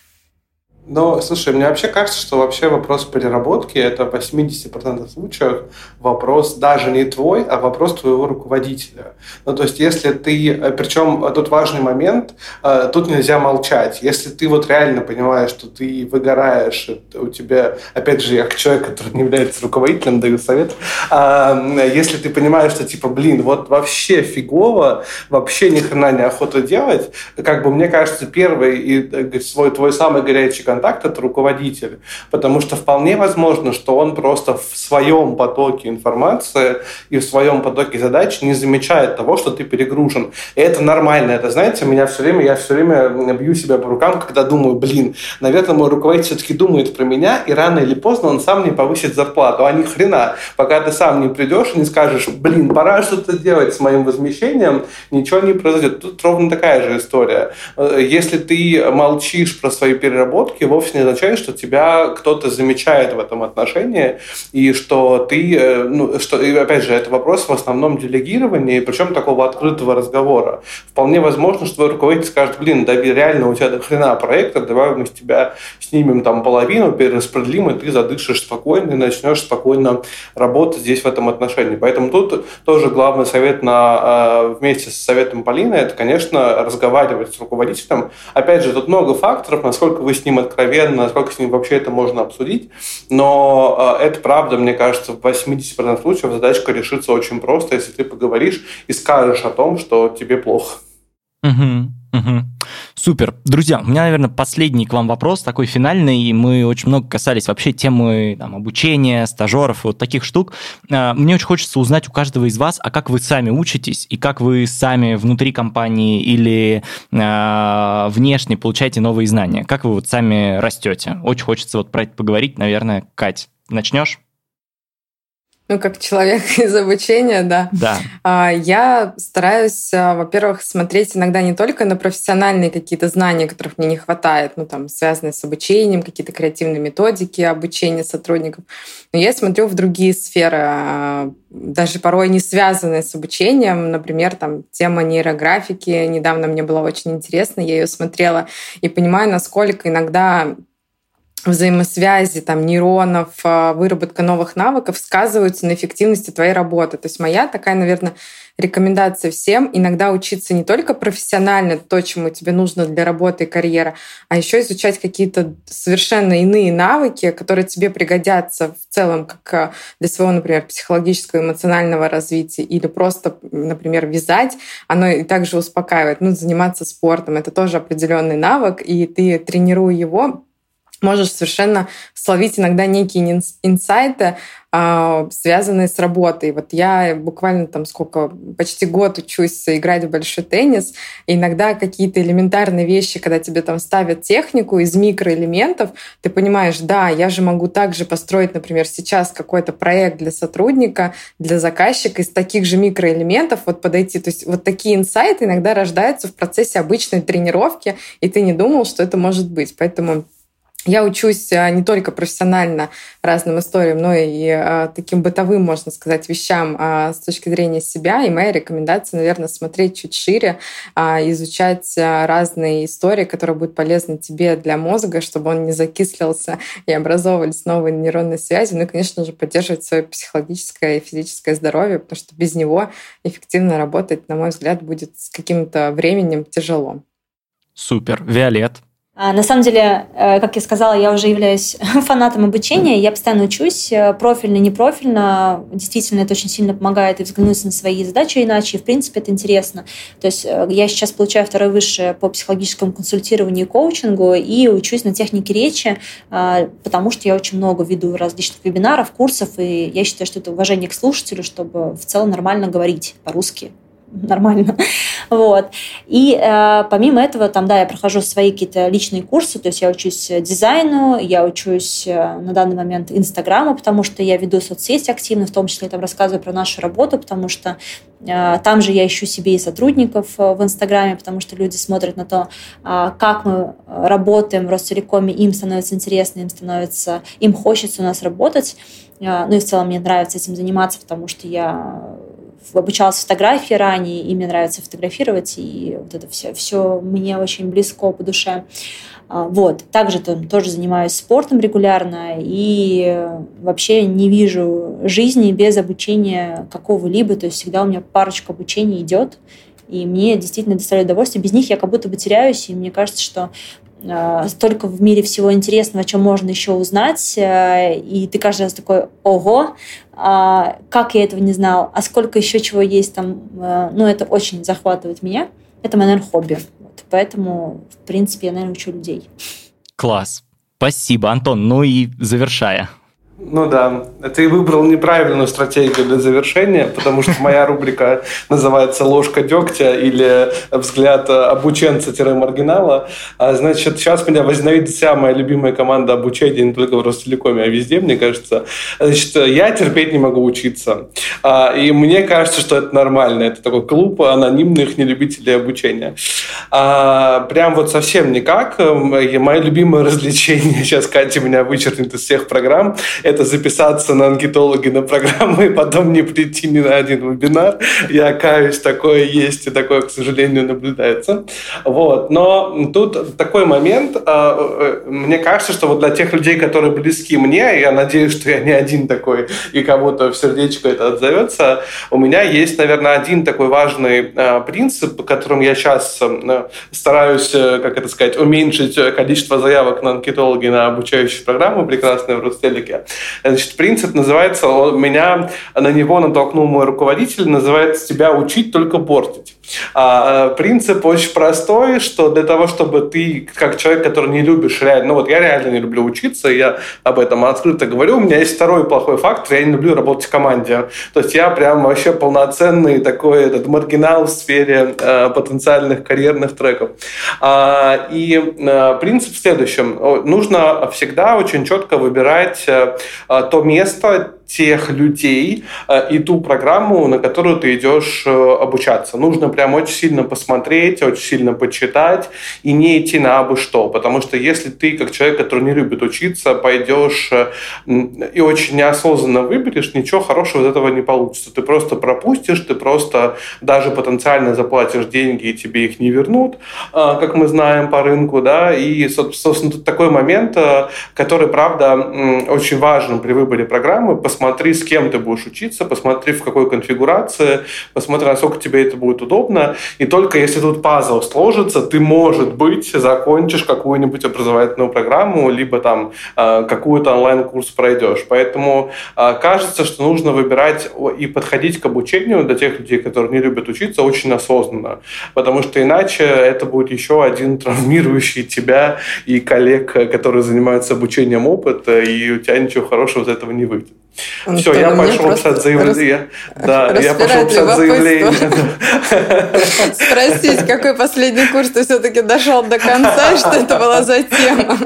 Ну, слушай, мне вообще кажется, что вообще вопрос переработки – это в 80% случаев вопрос даже не твой, а вопрос твоего руководителя. Ну, то есть, если ты… Э, Причем тут важный момент, э, тут нельзя молчать. Если ты вот реально понимаешь, что ты выгораешь, у тебя… Опять же, я как человек, который не является руководителем, даю совет. А, если ты понимаешь, что типа, блин, вот вообще фигово, вообще ни хрена не охота делать, как бы мне кажется, первый и э, свой, твой самый горячий контакт – это руководитель. Потому что вполне возможно, что он просто в своем потоке информации и в своем потоке задач не замечает того, что ты перегружен. И это нормально. Это, знаете, меня все время, я все время бью себя по рукам, когда думаю, блин, наверное, мой руководитель все-таки думает про меня, и рано или поздно он сам не повысит зарплату. А ни хрена. Пока ты сам не придешь и не скажешь, блин, пора что-то делать с моим возмещением, ничего не произойдет. Тут ровно такая же история. Э, если ты молчишь про свои переработки, вовсе не означает, что тебя кто-то замечает в этом отношении, и что ты, э, ну, что, и опять же, это вопрос в основном делегирования, причем такого открытого разговора. Вполне возможно, что твой руководитель скажет, блин, да реально у тебя до хрена проектов, давай мы с тебя снимем там половину, перераспределим, и ты задышишь спокойно и начнешь спокойно работать здесь в этом отношении. Поэтому тут тоже главный совет на, э, вместе с советом Полины, это, конечно, разговаривать с руководителем. Опять же, тут много факторов, насколько вы с ним откровенны, откровенно, насколько с ним вообще это можно обсудить. Но э, это правда, мне кажется, в 80% случаев задачка решится очень просто, если ты поговоришь и скажешь о том, что тебе плохо. Угу. Угу. Супер. Друзья, у меня, наверное, последний к вам вопрос, такой финальный. Мы очень много касались вообще темы там, обучения, стажеров, вот таких штук. А, мне очень хочется узнать у каждого из вас, а как вы сами учитесь, и как вы сами внутри компании или э, внешне получаете новые знания. Как вы вот сами растете? Очень хочется вот про это поговорить. Наверное, Кать, начнешь? Ну, как человек из обучения, да. Да. А, я стараюсь, а, во-первых, смотреть иногда не только на профессиональные какие-то знания, которых мне не хватает, ну, там, связанные с обучением, какие-то креативные методики обучения сотрудников, но я смотрю в другие сферы, а, даже порой не связанные с обучением. Например, там, тема нейрографики недавно мне была очень интересна, я ее смотрела и понимаю, насколько иногда взаимосвязи там, нейронов, а, выработка новых навыков сказываются на эффективности твоей работы. То есть моя такая, наверное, рекомендация всем иногда учиться не только профессионально, то, чему тебе нужно для работы и карьеры, а еще изучать какие-то совершенно иные навыки, которые тебе пригодятся в целом как а, для своего, например, психологического, эмоционального развития или просто, например, вязать, оно и также успокаивает. Ну, заниматься спортом — это тоже определенный навык, и ты, тренируя его, можешь совершенно словить иногда некие инсайты, а, связанные с работой. Вот я буквально там сколько, почти год учусь играть в большой теннис. И иногда какие-то элементарные вещи, когда тебе там ставят технику из микроэлементов, ты понимаешь, да, я же могу также построить, например, сейчас какой-то проект для сотрудника, для заказчика из таких же микроэлементов вот подойти. То есть вот такие инсайты иногда рождаются в процессе обычной тренировки, и ты не думал, что это может быть. Поэтому я учусь а, не только профессионально разным историям, но и а, таким бытовым, можно сказать, вещам а, с точки зрения себя. И моя рекомендация, наверное, смотреть чуть шире, изучать разные истории, которые будут полезны тебе для мозга, чтобы он не закислился и образовывались новые нейронные связи. Ну и, конечно же, поддерживать свое психологическое и физическое здоровье, потому что без него эффективно работать, на мой взгляд, будет с каким-то временем тяжело. Супер. Виолет, на самом деле, э, как я сказала, я уже являюсь фанатом обучения, я постоянно учусь, э, профильно, непрофильно. Действительно, это очень сильно помогает и взглянуть на свои задачи иначе, и, в принципе, это интересно. То есть э, я сейчас получаю второе высшее по психологическому консультированию и коучингу и учусь на технике речи, потому что я очень много веду различных вебинаров, курсов, и я считаю, что это уважение к слушателю, чтобы в целом нормально говорить по-русски, нормально. Вот. И э, помимо этого, там, да, я прохожу свои какие-то личные курсы, то есть я учусь дизайну, я учусь э, на данный момент Инстаграму, потому что я веду соцсети активно, в том числе там рассказываю про нашу работу, потому что э, там же я ищу себе и сотрудников э, в Инстаграме, потому что люди смотрят на то, э, как мы работаем в Ростелекоме, им становится интересно, им становится, им хочется у нас работать. Э, ну и в целом мне нравится этим заниматься, потому что я обучалась фотографии ранее, и мне нравится фотографировать, и вот это все, все мне очень близко по душе. А, вот. Также там, тоже занимаюсь спортом регулярно и вообще не вижу жизни без обучения какого-либо. То есть всегда у меня парочка обучений идет, и мне действительно доставляет удовольствие. Без них я как будто бы теряюсь, и мне кажется, что столько в мире всего интересного, о чем можно еще узнать, э, и ты каждый раз такой, ого, а, как я этого не знал, а сколько еще чего есть там, э, ну, это очень захватывает меня. Это наверное, хобби. Вот, поэтому, в принципе, я, наверное, учу людей. Класс. Спасибо, Антон. Ну и завершая. Ну да, ты выбрал неправильную стратегию для завершения, потому что моя рубрика называется «Ложка дегтя» или «Взгляд обученца-маргинала». А, значит, сейчас меня возненавидит вся моя любимая команда обучения не только в Ростелекоме, а везде, мне кажется. Значит, я терпеть не могу учиться. А, и мне кажется, что это нормально. Это такой клуб анонимных нелюбителей обучения. А, прям вот совсем никак. Мое любимое развлечение, сейчас Катя меня вычеркнет из всех программ, это записаться на анкетологи на программу и потом не прийти ни на один вебинар. Я каюсь, такое есть, и такое, к сожалению, наблюдается. Вот. Но тут такой момент, а, э, мне кажется, что вот для тех людей, которые близки мне, я надеюсь, что я не один такой, и кого-то в сердечко это отзовется, у меня есть, наверное, один такой важный а, принцип, которым я сейчас э, стараюсь, э, как это сказать, уменьшить количество заявок на анкетологи на обучающую программу прекрасную в Ростелике. Значит, принцип называется, меня на него натолкнул мой руководитель, называется «тебя учить, только портить». А, э, принцип очень простой, что для того, чтобы ты, как человек, который не любишь реально, ну вот я реально не люблю учиться, я об этом открыто говорю, у меня есть второй плохой фактор, я не люблю работать в команде. То есть я прям вообще полноценный такой этот маргинал в сфере э, потенциальных карьерных треков. А, и э, принцип в следующем. Нужно всегда очень четко выбирать э, то место, тех людей э, и ту программу, на которую ты идешь э, обучаться. Нужно прям очень сильно посмотреть, очень сильно почитать и не идти на абы что. Потому что если ты, как человек, который не любит учиться, пойдешь э, и очень неосознанно выберешь, ничего хорошего из этого не получится. Ты просто пропустишь, ты просто даже потенциально заплатишь деньги, и тебе их не вернут, как мы знаем по рынку, да, и, собственно, тут такой момент, который, правда, очень важен при выборе программы, посмотри, с кем ты будешь учиться, посмотри, в какой конфигурации, посмотри, насколько тебе это будет удобно. И только если тут пазл сложится, ты, может быть, закончишь какую-нибудь образовательную программу, либо там э, какую-то онлайн-курс пройдешь. Поэтому э, кажется, что нужно выбирать и подходить к обучению для тех людей, которые не любят учиться, очень осознанно. Потому что иначе это будет еще один травмирующий тебя и коллег, которые занимаются обучением опыт, и у тебя ничего хорошего из этого не выйдет. Антон, Все, я пошел писать заявление. Рас... Да, я пошел писать заявление. Спросить, какой последний курс ты все-таки дошел до конца, что это была за тема?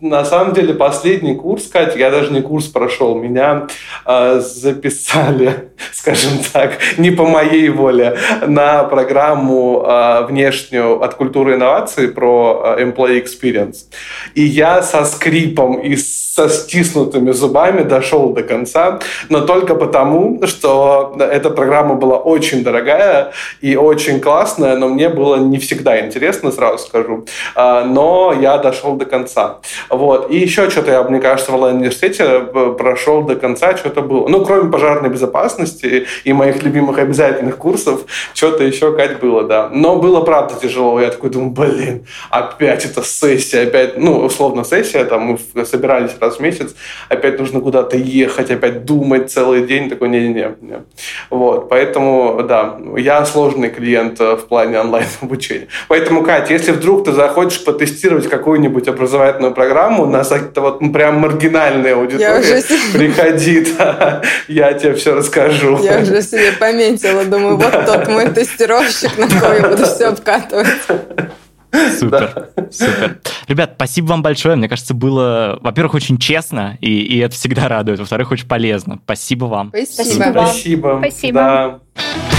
На самом деле последний курс, Катя, я даже не курс прошел, меня а, записали, скажем так, не по моей воле, на программу а, внешнюю от культуры инноваций про а, employee experience. И я со скрипом и со стиснутыми зубами дошел до конца, но только потому, что эта программа была очень дорогая и очень классная, но мне было не всегда интересно, сразу скажу. Но я дошел до конца. Вот. И еще что-то я, мне кажется, в онлайн-университете э, прошел до конца, что-то было. Ну, кроме пожарной безопасности и моих любимых обязательных курсов, что-то еще, Кать, было, да. Но было, правда, тяжело. Я такой думаю, блин, опять эта сессия, опять, ну, условно, сессия, там мы собирались раз в месяц, опять нужно куда-то ехать, опять думать целый день, такой, не-не-не. Вот, поэтому, да, я сложный клиент э, в плане онлайн-обучения. Поэтому, Катя, если вдруг ты захочешь потестировать какую-нибудь образовательную программу на сайте, вот ну, прям маргинальная аудитория, уже... приходи, да, я тебе все расскажу. Я уже себе пометила, думаю, вот тот мой тестировщик, на кого я буду все обкатывать. Супер, супер. Ребят, спасибо вам большое. Мне кажется, было, во-первых, очень честно, и, и это всегда радует. Во-вторых, очень полезно. Спасибо вам. Спасибо. Спасибо. Спасибо. Да.